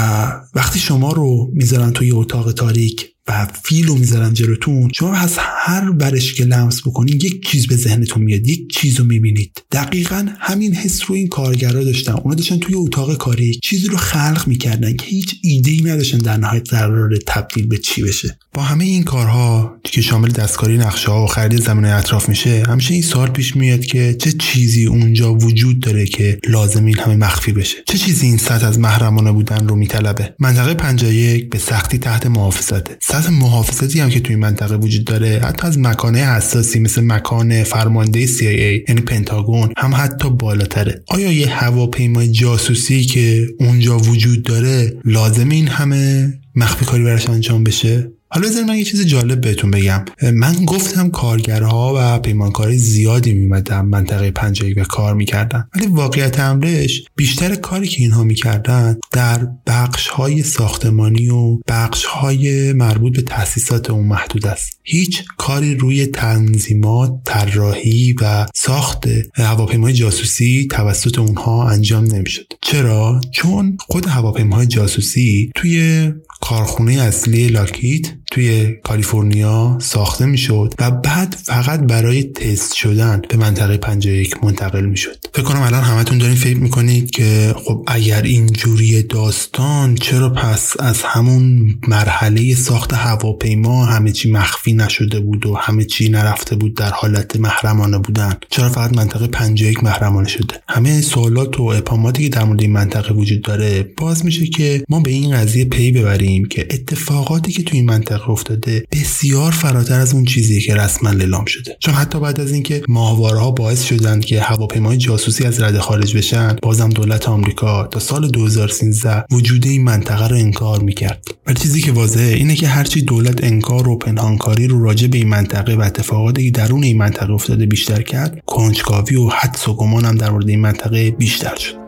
A: وقتی شما رو می‌ذارن توی اتاق تاریک و فیل رو می‌ذارن جلوتون. شما از هر برش که لمس بکنین یک چیز به ذهنتون میاد یک چیز رو می‌بینید. دقیقا همین حس رو این کارگرا داشتن. اونا داشتن توی اتاق کاری چیزی رو خلق می‌کردن که هیچ ایده ای نداشتن در نهایت قرار تبدیل به چی بشه. با همه این کارها که شامل دستکاری نقشه ها و خرید زمین اطراف میشه همیشه این سوال پیش میاد که چه چیزی اونجا وجود داره که لازم این همه مخفی بشه؟ چه چیزی این سطح از محرمانه بودن رو میطلبه؟ منطقه 51 به سختی تحت محافظته. سطح محافظتی هم که توی منطقه وجود داره حتی از مکانه حساسی مثل مکان فرمانده CIA یعنی پنتاگون هم حتی بالاتره. آیا یه هواپیمای جاسوسی که اونجا وجود داره لازم این همه مخفی کاری براش انجام بشه؟ حالا بذار من یه چیز جالب بهتون بگم. من گفتم کارگرها و پیمانکارای زیادی میمدن منطقه پنجایی و کار می‌کردن. ولی واقعیت امرش بیشتر کاری که اینها می‌کردن در بخش های ساختمانی و بخش های مربوط به تاسیسات اون محدود است. هیچ کاری روی تنظیمات طراحی و ساخت هواپیمای جاسوسی توسط اونها انجام نمی‌شد. چرا؟ چون خود هواپیماهای جاسوسی توی کارخونه اصلی لاکیت توی کالیفرنیا ساخته می‌شد و بعد فقط برای تست شدن به منطقه 51 منتقل می‌شد. فکر کنم الان همتون دارین فکر می‌کنید که خب اگر اینجوری داستان چرا پس از همون مرحله ساخت هواپیما همه چی مخفی نشده بود و همه چی نرفته بود در حالت محرمانه بودن؟ چرا فقط منطقه 51 محرمانه شده؟ همه سوالات و اپاماتی که در مورد این منطقه وجود داره باز میشه که ما به این قضیه پی ببریم. که اتفاقاتی که توی این منطقه افتاده بسیار فراتر از اون چیزی که رسما اعلام شده. چون حتی بعد از اینکه ماهواره ها باعث شدن که هواپیمای جاسوسی از رده خارج بشن بازم دولت آمریکا تا سال 2013 وجود این منطقه رو انکار می‌کرد. ولی چیزی که واضحه اینه که هرچی دولت انکار و پنهانکاری رو راجع به این منطقه و اتفاقاتی که درون این منطقه افتاده بیشتر کرد کنجکاوی و حدس و گمان هم در مورد این منطقه بیشتر شد.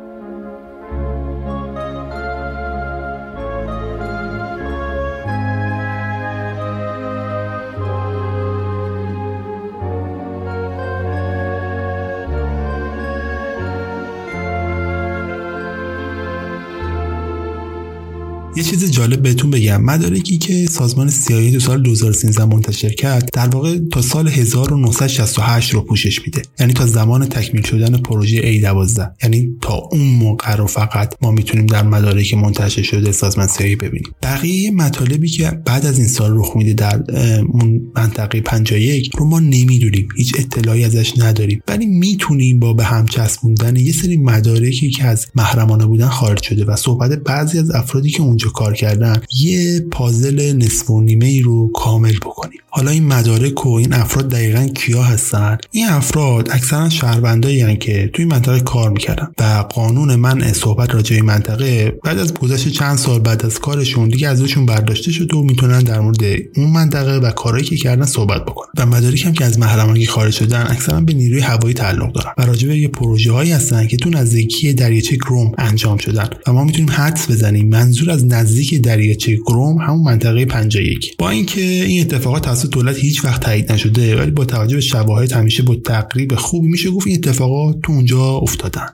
A: یه چیز جالب بهتون بگم. مدارکی که سازمان سیایی تو سال 2013 منتشر کرد در واقع تا سال 1968 رو پوشش میده. یعنی تا زمان تکمیل شدن پروژه A12 یعنی تا اون موقع رو فقط ما می‌تونیم در مدارک منتشر شده سازمان سیایی ببینیم. بقیه مطالبی که بعد از این سال رخ میده در اون منطقه 51 رو ما نمی‌دونیم. هیچ اطلاعی ازش نداریم. ولی می‌تونیم با به هم چسبوندن یه سری مدارکی که از محرمانه بودن خارج شده و صحبت بعضی از افرادی که اونجا اونجا کار کردن یه پازل نصف و نیمه ای رو کامل بکنیم. حالا این مدارک و این افراد دقیقا کیا هستن؟ این افراد اکثرا شهروندایی که توی منطقه کار می‌کردن و قانون منع صحبت راجع به منطقه بعد از گذشت چند سال بعد از کارشون دیگه ازشون برداشته شده و می‌تونن در مورد اون منطقه و کارهایی که کردن صحبت بکنن. و مدارک هم که از محرمانگی خارج شدن اکثرا به نیروی هوایی تعلق دارن و راجع به یه پروژه هایی هستن که تو نزدیکی دریاچه گروم انجام شدن و ما می‌تونیم حدس بزنیم منظور از نزدیک دریاچه گروم همون منطقه 51 با اینکه این اتفاقات توسط دولت هیچ وقت تایید نشده ولی با توجه به شواهد همیشه با تقریب خوب میشه گفت این اتفاقات تو اونجا افتادن.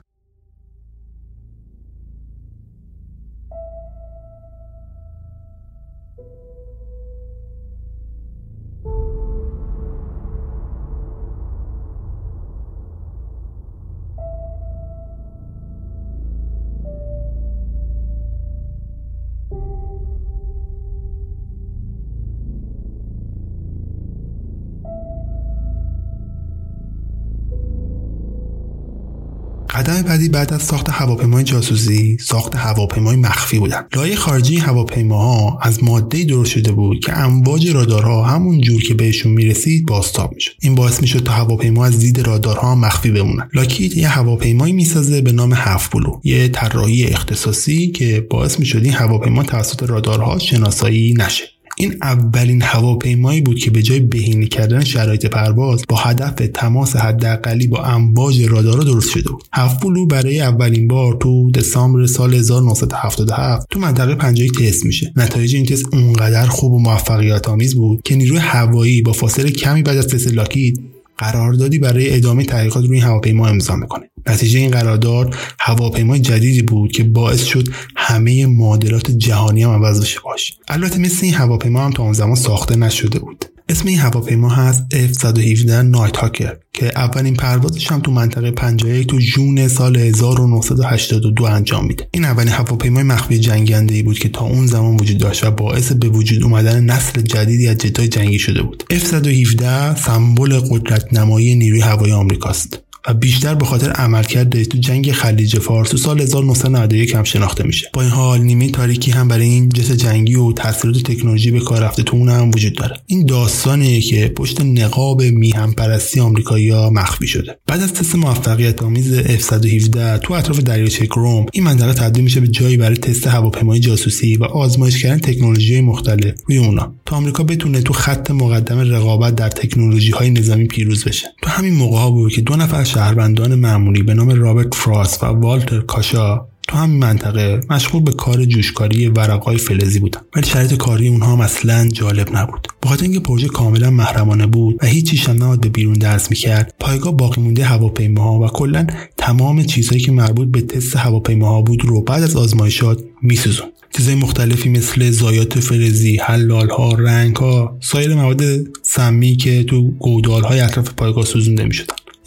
A: قدم بعدی بعد از ساخت هواپیمای جاسوسی ساخت هواپیمای مخفی بودن. لایه خارجی هواپیماها از ماده درست شده بود که امواج رادارها همون جور که بهشون می‌رسید بازتاب می‌شد. این باعث می‌شد تا هواپیما از دید رادارها مخفی بمونن. لاکید یه هواپیمایی می‌سازه به نام هفت بلو. یه طراحی اختصاصی که باعث می‌شد این هواپیما توسط رادارها شناسایی نشه. این اولین هواپیمایی بود که به جای بهینه کردن شرایط پرواز با هدف تماس حداقلی با امواج رادار درست شده بود. هفت بلو برای اولین بار تو دسامبر سال 1977 تو منطقه 51 تست میشه. نتایج این تست اونقدر خوب و موفقیت آمیز بود که نیروی هوایی با فاصله کمی بعد از تست لاکید قراردادی برای ادامه تحقیقات روی هواپیما امضا می‌کنه. نتیجه این قرارداد هواپیمای جدیدی بود که باعث شد همه معادلات جهانی هم عوض بشه. باشه البته مثل این هواپیما هم تا اون زمان ساخته نشده بود. اسم این هواپیما هست F-117 نایت هاکر که اولین پروازش هم تو منطقه 51 تو جون سال 1982 انجام میده. این اولین هواپیمای مخفی جنگنده ای بود که تا اون زمان وجود داشت و باعث به وجود اومدن نسل جدیدی از جتای جنگی شده بود. F-117 سمبل قدرت نمایی نیروی هوایی آمریکاست. بیشتر به خاطر عملکرد تو جنگ خلیج فارس تو سال 1991 هم شناخته میشه. با این حال نیمه تاریکی هم برای این جس جنگی و تاثیرات تکنولوژی به کار رفته تو اون هم وجود داره. این داستانیه که پشت نقاب میهم پرستی آمریکایی‌ها مخفی شده. بعد از تست موفقیت آمیز F117 تو اطراف دریاچه کروم این منطقه تبدیل میشه به جایی برای تست هواپیمای جاسوسی و آزمایش کردن تکنولوژی مختلف روی اونا. تا آمریکا بتونه تو خط مقدم رقابت در تکنولوژی های نظامی پیروز بشه. تو همین موقع ها بود که دو نفر شهروندان معمولی به نام رابرت فراس و والتر کاشا تو همین منطقه مشغول به کار جوشکاری ورقای فلزی بودن. ولی شرایط کاری اونها هم اصلا جالب نبود. به خاطر اینکه پروژه کاملا محرمانه بود و هیچ هم نباید به بیرون درس می‌کرد پایگاه باقی مونده هواپیماها و کلا تمام چیزهایی که مربوط به تست هواپیماها بود رو بعد از آزمایشات میسوزون چیزهای مختلفی مثل زایات فلزی، حلال ها، رنگ ها، سایر مواد سمی که تو گودال های اطراف پایگاه سوزونده می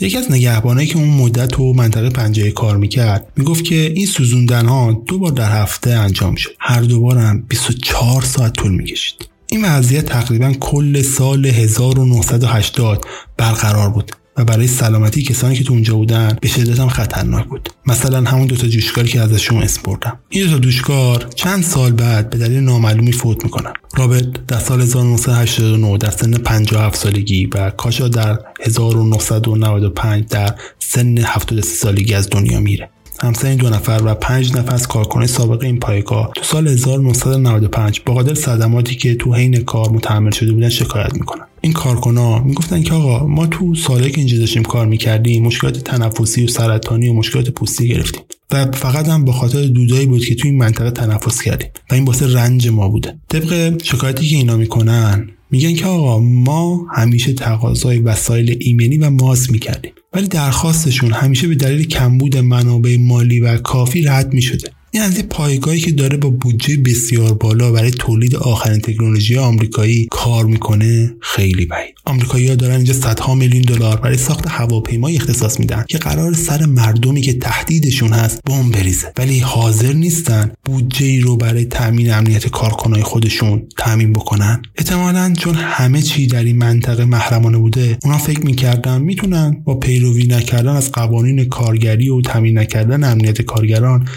A: یکی از نگهبانایی که اون مدت تو منطقه پنجه کار می‌کرد می‌گفت که این سوزوندن ها دو بار در هفته انجام شد هر دو بارم 24 ساعت طول می‌کشید. این وضعیت تقریبا کل سال 1980 برقرار بود. و برای سلامتی کسانی که تو اونجا بودن به شدت هم خطرناک بود. مثلا همون دوتا جوشکاری که ازشون اسم بردم. این دوتا جوشکار چند سال بعد به دلیل نامعلومی فوت می‌کنن. رابرت در سال 1989 در سن 57 سالگی و کاشا در 1995 در سن 73 سالگی از دنیا میره. همسر دو نفر و پنج نفر از کارکنان سابق این پایگاه تو سال 1995 با قدر صدماتی که تو حین کار متحمل شده بودن شکایت می‌کنن. این کارکنا می‌گفتن که آقا ما تو سالی که اینجا داشتیم کار می‌کردیم مشکلات تنفسی و سرطانی و مشکلات پوستی گرفتیم و فقط هم به خاطر دودایی بود که تو این منطقه تنفس کردیم و این باعث رنج ما بوده. طبق شکایتی که اینا می‌کنن میگن که آقا ما همیشه تقاضای وسایل ایمنی و ماس می‌کردیم. ولی درخواستشون همیشه به دلیل کمبود منابع مالی و کافی رد می‌شده. این از پایگاهی که داره با بودجه بسیار بالا برای تولید آخرین تکنولوژی آمریکایی کار می‌کنه خیلی بعید. آمریکایی‌ها دارن اینجا صدها میلیون دلار برای ساخت هواپیمایی اختصاص میدن که قرار سر مردمی که تهدیدشون هست بمب بریزه. ولی حاضر نیستن بودجه ای رو برای تامین امنیت کارکنای خودشون تامین بکنن. احتمالا چون همه چی در این منطقه محرمانه بوده اونا فکر می‌کردن می‌تونن با پیروی نکردن از قوانین کارگری و تامین نکردن امنیت کارگران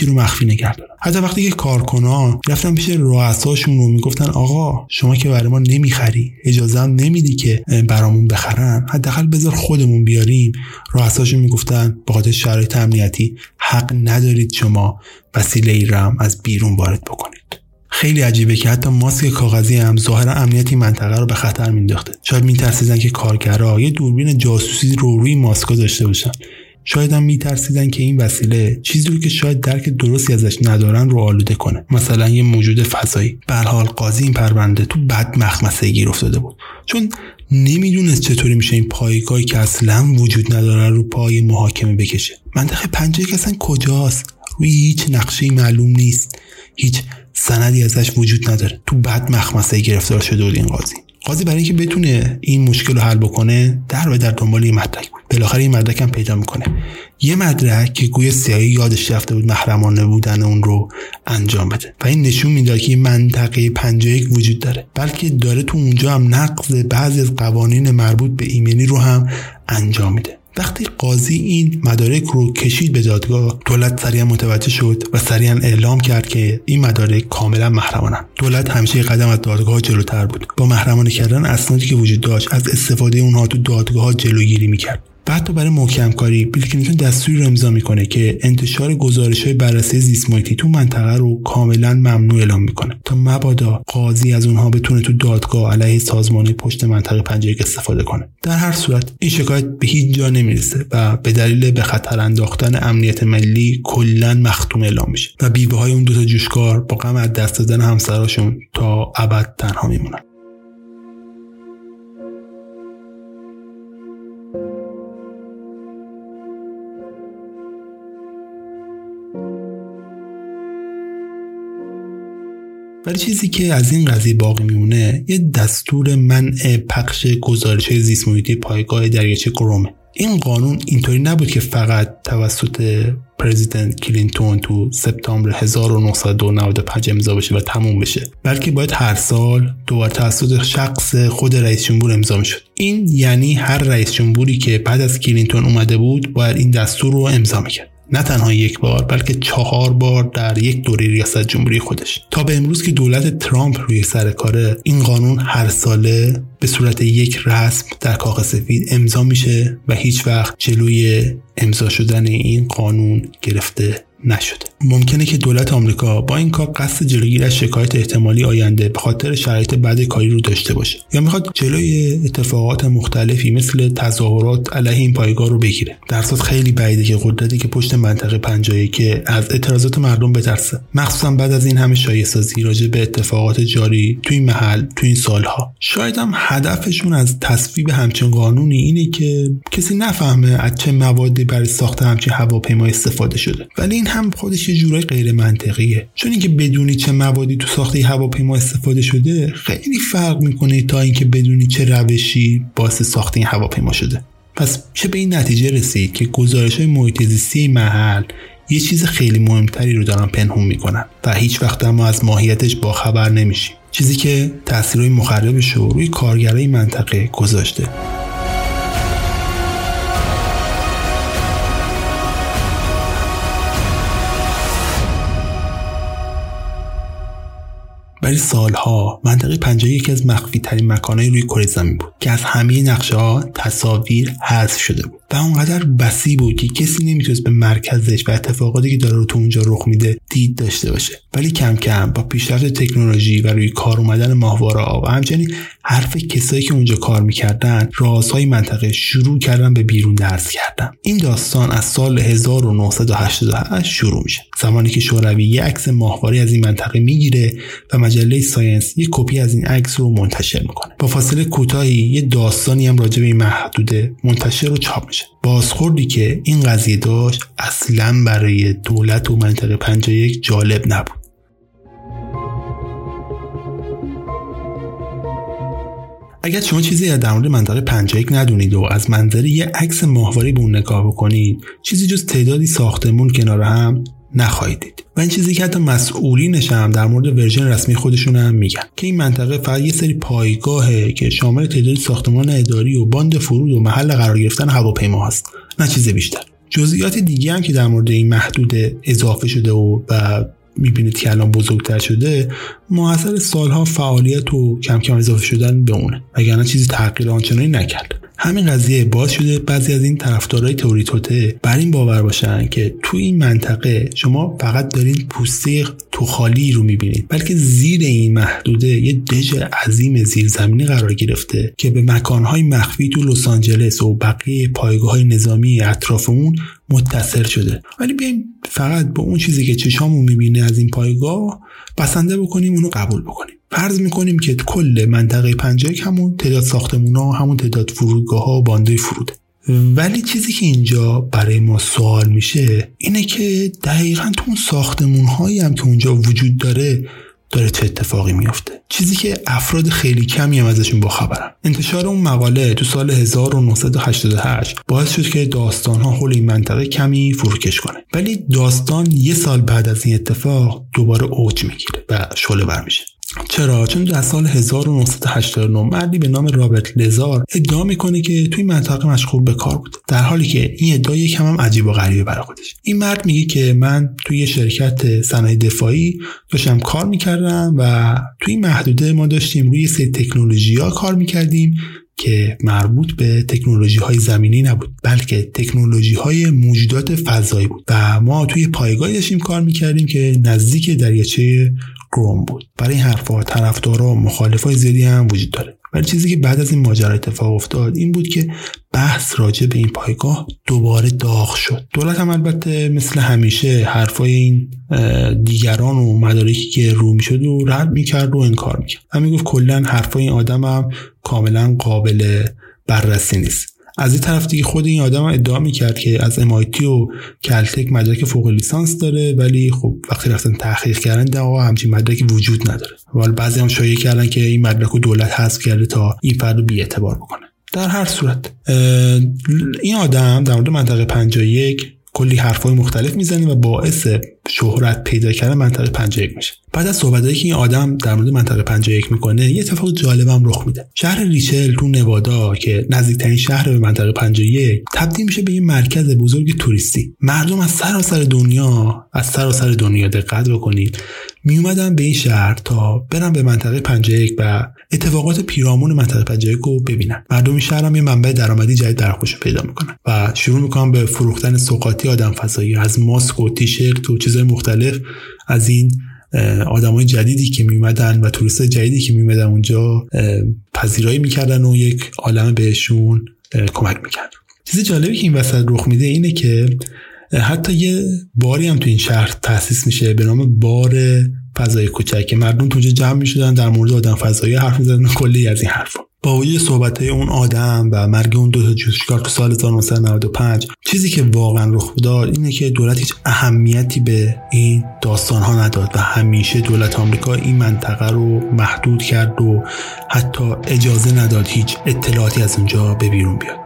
A: چی رو مخفی نگه دارن حتی وقتی که کارکنان رفتن پیش رؤساشون رو می‌گفتن آقا شما که برای ما نمی‌خری اجازه هم نمیدی که برامون بخرن حداقل بذار خودمون بیاریم. رؤساشون می‌گفتن با خاطر شرایط امنیتی حق ندارید شما وسیله ای رم از بیرون وارد بکنید. خیلی عجیبه که حتی ماسک کاغذی هم ظاهر امنیتی منطقه رو به خطر مینداخته شاید میترسیدن که کارگرها یه دوربین جاسوسی رو روی ماسکا داشته باشن. شاید هم میترسیدن که این وسیله چیزی رو که شاید درک درستی ازش ندارن رو آلوده کنه. مثلا یه موجود فضایی. به حال قاضی این پرونده تو بد مخمسه گیر افتاده بود. چون نمی‌دونست چطوری میشه این پایگاهی که اصلا وجود نداره رو پای محاکمه بکشه. منطقه پنجه که اصلا کجاست؟ روی هیچ نقشه معلوم نیست. هیچ سندی ازش وجود نداره. تو بد مخمسه گرفتار شده بود این قاضی. قاضی برای اینکه بتونه این مشکل رو حل بکنه در به در دنبال یه مدرک بود. بالاخره این مدرک هم پیدا می‌کنه. یه مدرک که گوی سیاهی یادش رفته بود محرمانه بودن اون رو انجام بده. و این نشون می‌داد که این منطقه یک وجود داره. بلکه داره تو اونجا هم نقض بعضی از قوانین مربوط به ایمنی رو هم انجام میده. وقتی قاضی این مدارک رو کشید به دادگاه دولت سریعا متوجه شد و سریعا اعلام کرد که این مدارک کاملا محرمانند دولت همیشه قدم از دادگاه جلوتر بود. با محرمانه کردن اسنادی که وجود داشت از استفاده اونها تو دادگاه جلوگیری می‌کرد. و حتی برای محکم کاری بیل کلینتون دستوری رو امضا می‌کنه که انتشار گزارش های بررسی زیست تو منطقه رو کاملا ممنوع اعلام می‌کنه. تا مبادا قاضی از اونها بتونه تو دادگاه علیه سازمان پشت منطقه پنجه استفاده کنه. در هر صورت این شکایت به هیچ جا نمی‌رسه و به دلیل به خطر انداختن امنیت ملی کلا مختوم اعلام میشه و بیوه های اون دوتا جوشکار با غم از دست دادن همسراشون تا ابد تنها میمونن. ولی چیزی که از این قضیه باقی میمونه یه دستور منع پخش گزارش زیست محیطی پایگاه دریاچه گرومه. این قانون اینطوری نبود که فقط توسط پرزیدنت کلینتون تو سپتامبر 1995 امضا بشه و تموم بشه بلکه باید هر سال دوباره توسط شخص خود رئیس جمهور امضا می‌شد. این یعنی هر رئیس جمهوری که بعد از کلینتون اومده بود باید این دستور رو امضا می‌کرد. نه تنها یک بار بلکه چهار بار در یک دوره ریاست جمهوری خودش. تا به امروز که دولت ترامپ روی سر کاره این قانون هر ساله به صورت یک رسم در کاغذ سفید امضا میشه و هیچ وقت جلوی امضا شدن این قانون گرفته نشده. ممکنه که دولت آمریکا با این کار قصد جلوگیری از شکایت احتمالی آینده به خاطر شرایط بد کاری رو داشته باشه یا می‌خواد جلوی اتفاقات مختلفی مثل تظاهرات علیه این پایگاه رو بگیره. در خیلی بعیده که قدرتی که پشت منطقه پنجایی که از اعتراضات مردم بترسه. مخصوصا بعد از این همه شایع سازی راجع به اتفاقات جاری تو این محل تو این سالها. شاید هم هدفشون از تصویب همچین قانونی اینه که کسی نفهمه از چه موادی برای ساخت همچین هواپیما استفاده شده. ولی این هم خودش یه جورای غیر منطقیه چون اینکه بدونی چه موادی تو ساخت هواپیما استفاده شده خیلی فرق می‌کنه تا اینکه بدونی چه روشی باعث ساخت این هواپیما شده. پس چه به این نتیجه رسید که گزارش های محیط زیستی محل یه چیز خیلی مهمتری رو دارن پنهون می‌کنن و هیچ وقت ما از ماهیتش باخبر نمیشیم چیزی که تاثیرهای مخربش رو روی کارگرای منطقه گذاشته. برای سالها منطقه پنجاه یکی از مخفی ترین مکانهای روی کره زمین بود که از همه نقشه ها تصاویر حذف شده بود. و اونقدر بسی بود که کسی نمی‌تونست به مرکزش و اتفاقاتی که داره رو تو اونجا رخ میده دید داشته باشه. ولی کم کم با پیشرفت تکنولوژی و روی کار اومدن ماهواره و همچنین حرف کسایی که اونجا کار می‌کردن رازهای منطقه شروع کردن به بیرون درز کردن. این داستان از سال 1988 شروع میشه. زمانی که شوروی یه عکس ماهواره از این منطقه می‌گیره و مجله ساینس یه کپی از این عکس رو منتشر می‌کنه. با فاصله کوتاهی یه داستانی هم راجع به این محدوده منتشر و چاپ میشه. بازخوردی که این قضیه داشت اصلا برای دولت و منطقه یک جالب نبود. اگر شما چیزی در مورد منطقه یک ندونید و از منظر یه عکس ماهواره به اون نگاه بکنید چیزی جز تعدادی ساختمون کنار هم نخواهید دید و این چیزی که حتی مسئولینش هم در مورد ورژن رسمی خودشون هم میگن که این منطقه فقط یه سری پایگاهه که شامل تعدادی ساختمان اداری و باند فرود و محل قرار گرفتن هواپیما هست نه چیز بیشتر. جزئیات دیگه هم که در مورد این محدود اضافه شده و, و می‌بینید که الان بزرگتر شده محصل سالها فعالیت و کم کم اضافه شدن به اونه. وگرنه چیزی تغییر آنچنانی نکرد. همین قضیه باعث شده بعضی از این طرفدارای تئوری توته بر این باور باشن که تو این منطقه شما فقط دارین پوسته تو خالی رو می‌بینید. بلکه زیر این محدوده یه دژ عظیم زیرزمینی قرار گرفته که به مکانهای مخفی تو لس آنجلس و بقیه پایگاه های نظامی اطراف اون متصل شده. ولی بیایم فقط با اون چیزی که چشامون می‌بینه از این پایگاه بسنده بکنیم اونو قبول بکنیم. فرض می‌کنیم که کل منطقه پنجاک همون تعداد ساختمون ها همون تعداد فرودگاه ها و بانده فروده. ولی چیزی که اینجا برای ما سوال میشه اینه که دقیقا تو اون ساختمون هایی هم که اونجا وجود داره داره چه اتفاقی میافته چیزی که افراد خیلی کمی هم ازشون باخبرن انتشار اون مقاله تو سال 1988 باعث شد که داستان ها حول این منطقه کمی فروکش کنه. ولی داستان یه سال بعد از این اتفاق دوباره اوج می‌گیره و شعله بر میشه. چرا؟ چون در سال 1989 مردی به نام رابرت لزار ادعا می‌کنه که توی منطقه مشغول به کار بود در حالی که این ادعا یکم هم عجیب و غریبه برای خودش. این مرد میگه که من توی شرکت صنایع دفاعی داشتم کار می‌کردم و توی محدوده ما داشتیم روی سری تکنولوژی ها کار می‌کردیم که مربوط به تکنولوژی های زمینی نبود بلکه تکنولوژی های موجودات فضایی بود. و ما توی پایگاهی داشتیم کار می‌کردیم که نزدیک دریاچه گروم بود. برای این حرفها طرفدارا و مخالفای زیادی هم وجود داره. ولی چیزی که بعد از این ماجرا اتفاق افتاد این بود که بحث راجع به این پایگاه دوباره داغ شد. دولت هم البته مثل همیشه حرفای این دیگران و مدارکی که رو می‌شد و رد می‌کرد و انکار می‌کرد. و می‌گفت کلا حرفای این آدم هم کاملا قابل بررسی نیست. از این طرف دیگه خود این آدم ادعا می‌کرد که از MIT و کلتک مدرک فوق لیسانس داره ولی خب وقتی رفتن تحقیق کردن دیدن آقا همچین مدرکی وجود نداره. ولی بعضی هم شایعه کردن که این مدرک رو دولت حذف کرده تا این فرد رو بی اعتبار بکنه. در هر صورت این آدم در مورد منطقه 51 کلی حرفای مختلف می‌زنه و باعث شهرت پیدا کردن منطقه 51 میشه. بعد از صحبتایی که این آدم در مورد منطقه 51 می‌کنه یه اتفاق جالبم رخ میده. شهر ریچل تو نوادا که نزدیکترین شهر به منطقه 51 تبدیل میشه به یه مرکز بزرگ توریستی. مردم از سراسر دنیا از سراسر دنیا دقت بکنید. می اومدن به این شهر تا برن به منطقه 51 و اتفاقات پیرامون منطقه 51 رو ببینن. مردم این شهر هم یه منبع درآمدی جدید در خودش پیدا می‌کنن و شروع می‌کنن به فروختن سوقاتی آدم فضایی از ماسک و تیشرت و چیزهای مختلف از این آدمای جدیدی که میمدن و توریست جدیدی که میمدن اونجا پذیرایی می‌کردن و یک عالم بهشون کمک می‌کرد. چیز جالبی که این وسط رخ میده اینه که حتی یه باری هم تو این شهر تاسیس میشه به نام بار فضای کوچک. که مردم تو جمع می‌شدن در مورد آدم فضایی حرف می‌زدن کلی از این حرفا. با وجود صحبت های اون آدم و مرگ اون دو تا جوشکار تو سال 1995 چیزی که واقعا رخ داد اینه که دولت هیچ اهمیتی به این داستان ها نداد و همیشه دولت آمریکا این منطقه رو محدود کرد و حتی اجازه نداد هیچ اطلاعاتی از اونجا به بیرون بیاد.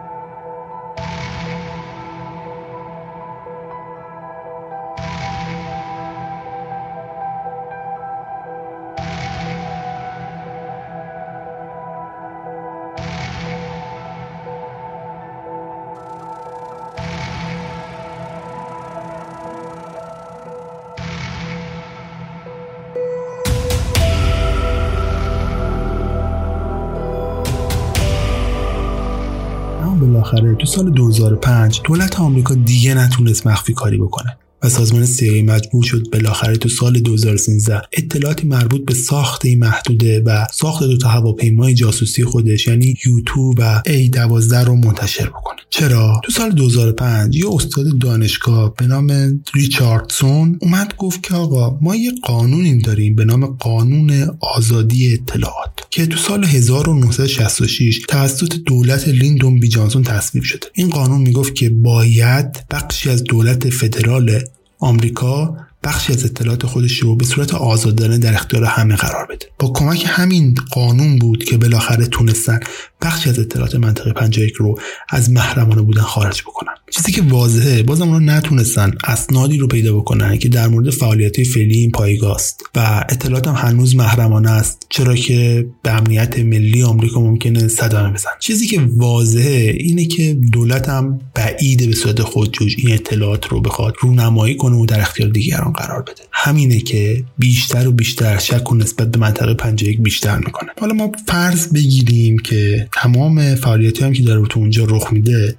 A: تو سال 2005 دولت آمریکا دیگه نتونست مخفی کاری بکنه. و سازمان CIA مجبور شد بالاخره تو سال 2013 اطلاعاتی مربوط به ساخت این محدوده و ساخت دو تا هواپیمای جاسوسی خودش یعنی یوتو و A12 رو منتشر بکنه. چرا؟ تو سال 2005 یه استاد دانشگاه به نام ریچاردسون اومد گفت که آقا ما یه قانونی داریم به نام قانون آزادی اطلاعات که تو سال 1966 توسط دولت لیندون بی جانسون تصویب شده. این قانون می‌گفت که باید بخشی از دولت فدرال آمریکا بخشی از اطلاعات خودش رو به صورت آزادانه در اختیار همه قرار بده. با کمک همین قانون بود که بالاخره تونستن بخشی از اطلاعات منطقه 51 رو از محرمانه بودن خارج بکنن. چیزی که واضحه بازم اونا نتونستن اسنادی رو پیدا بکنن که در مورد فعالیت فعلی این پایگاه است و اطلاعات هم هنوز محرمانه است چرا که به امنیت ملی آمریکا ممکنه صدمه بزن چیزی که واضحه اینه که دولت هم بعیده به صورت خودجوش این اطلاعات رو بخواد رونمایی کنه و در اختیار دیگران قرار بده. همینه که بیشتر و بیشتر شک و نسبت به منطقه 51 بیشتر می‌کنه. حالا ما فرض بگیریم که تمام فعالیتی هم که در تو اونجا رخ میده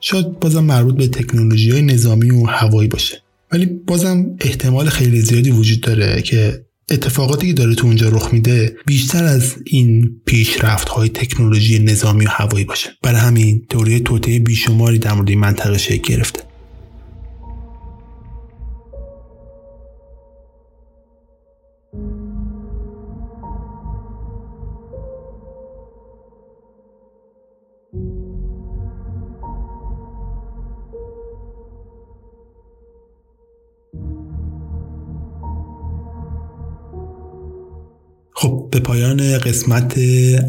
A: شاید بازم مربوط به تکنولوژی های نظامی و هوایی باشه. ولی بازم احتمال خیلی زیادی وجود داره که اتفاقاتی که داره تو اونجا رخ میده بیشتر از این پیشرفت های تکنولوژی نظامی و هوایی باشه. برای همین تئوری توطئه بیشماری در مورد این منطقه شکل گرفته. خب به پایان قسمت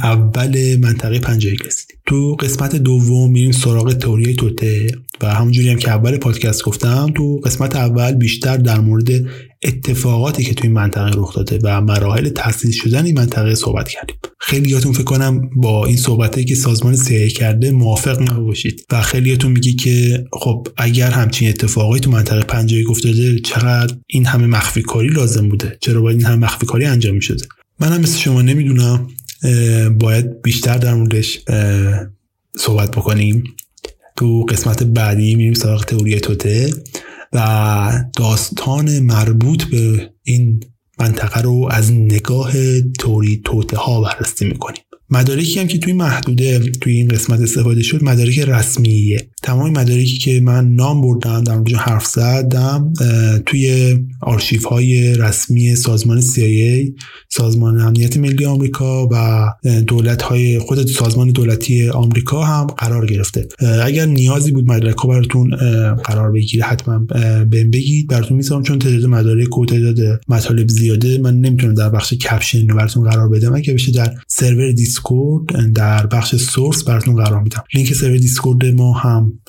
A: اول منطقه پنجایی رسیدیم. تو قسمت دوم میریم سراغ تئوری توته و همونجوری هم که اول پادکست گفتم تو قسمت اول بیشتر در مورد اتفاقاتی که توی منطقه رخ داده و مراحل تأسیس شدن این منطقه صحبت کردیم. خیلیاتون فکر کنم با این صحبتی که سازمان سیه کرده موافق نباشید. و خیلیاتون میگی که خب اگر همچین اتفاقی تو منطقه پنجایی گفتاده چقدر این همه مخفی کاری لازم بوده؟ چرا باید این همه مخفی کاری انجام می‌شده؟ منم مثل شما نمی‌دونم باید بیشتر در موردش صحبت بکنیم. تو قسمت بعدی میریم سراغ تئوری توته و داستان مربوط به این منطقه رو از نگاه تئوری توته ها بررسی می‌کنیم. مدارکی هم که توی محدوده توی این قسمت استفاده شد مدارک رسمیه. تمام مدارکی که من نام بردم در موردشون حرف زدم توی آرشیو های رسمی سازمان CIA سازمان امنیت ملی آمریکا و دولت های خود سازمان دولتی آمریکا هم قرار گرفته. اگر نیازی بود مدرک ها براتون قرار بگیره حتما بهم بگید. براتون می‌ذارم چون تعداد مدارک و تعداد مطالب زیاده من نمی‌تونم در بخش caption براتون قرار بدم. اگه بشه در سرور Discord در بخش source براتون قرار میدم. لینک سرور Discord ما هم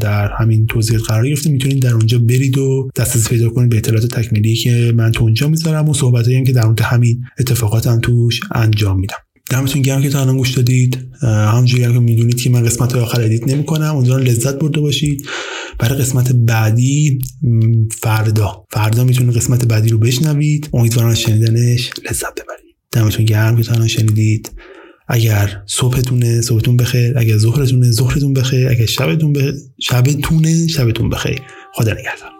A: در همین توضیح قرار گرفته. می‌تونید در اونجا برید و دسترسی پیدا کنید به اطلاعات تکمیلی که من تو اونجا می‌ذارم و صحبتایی هم که در مورد همین اتفاقات هم توش انجام میدم. دمتون گرم که تا الان گوش دادید. همونجوری هم که می‌دونید که من قسمت آخر ادیت نمی‌کنم. امیدوارم لذت برده باشید. برای قسمت بعدی فردا. فردا می‌تونید قسمت بعدی رو بشنوید. امیدوارم شنیدنش لذت ببرید. دمتون گرم که تا الان شنیدید. اگر صبحتونه صبحتون بخیر. اگر ظهرتونه ظهرتون بخیر. اگر شبتون بخیر شبتونه شبتون بخیر. خدا نگهدار.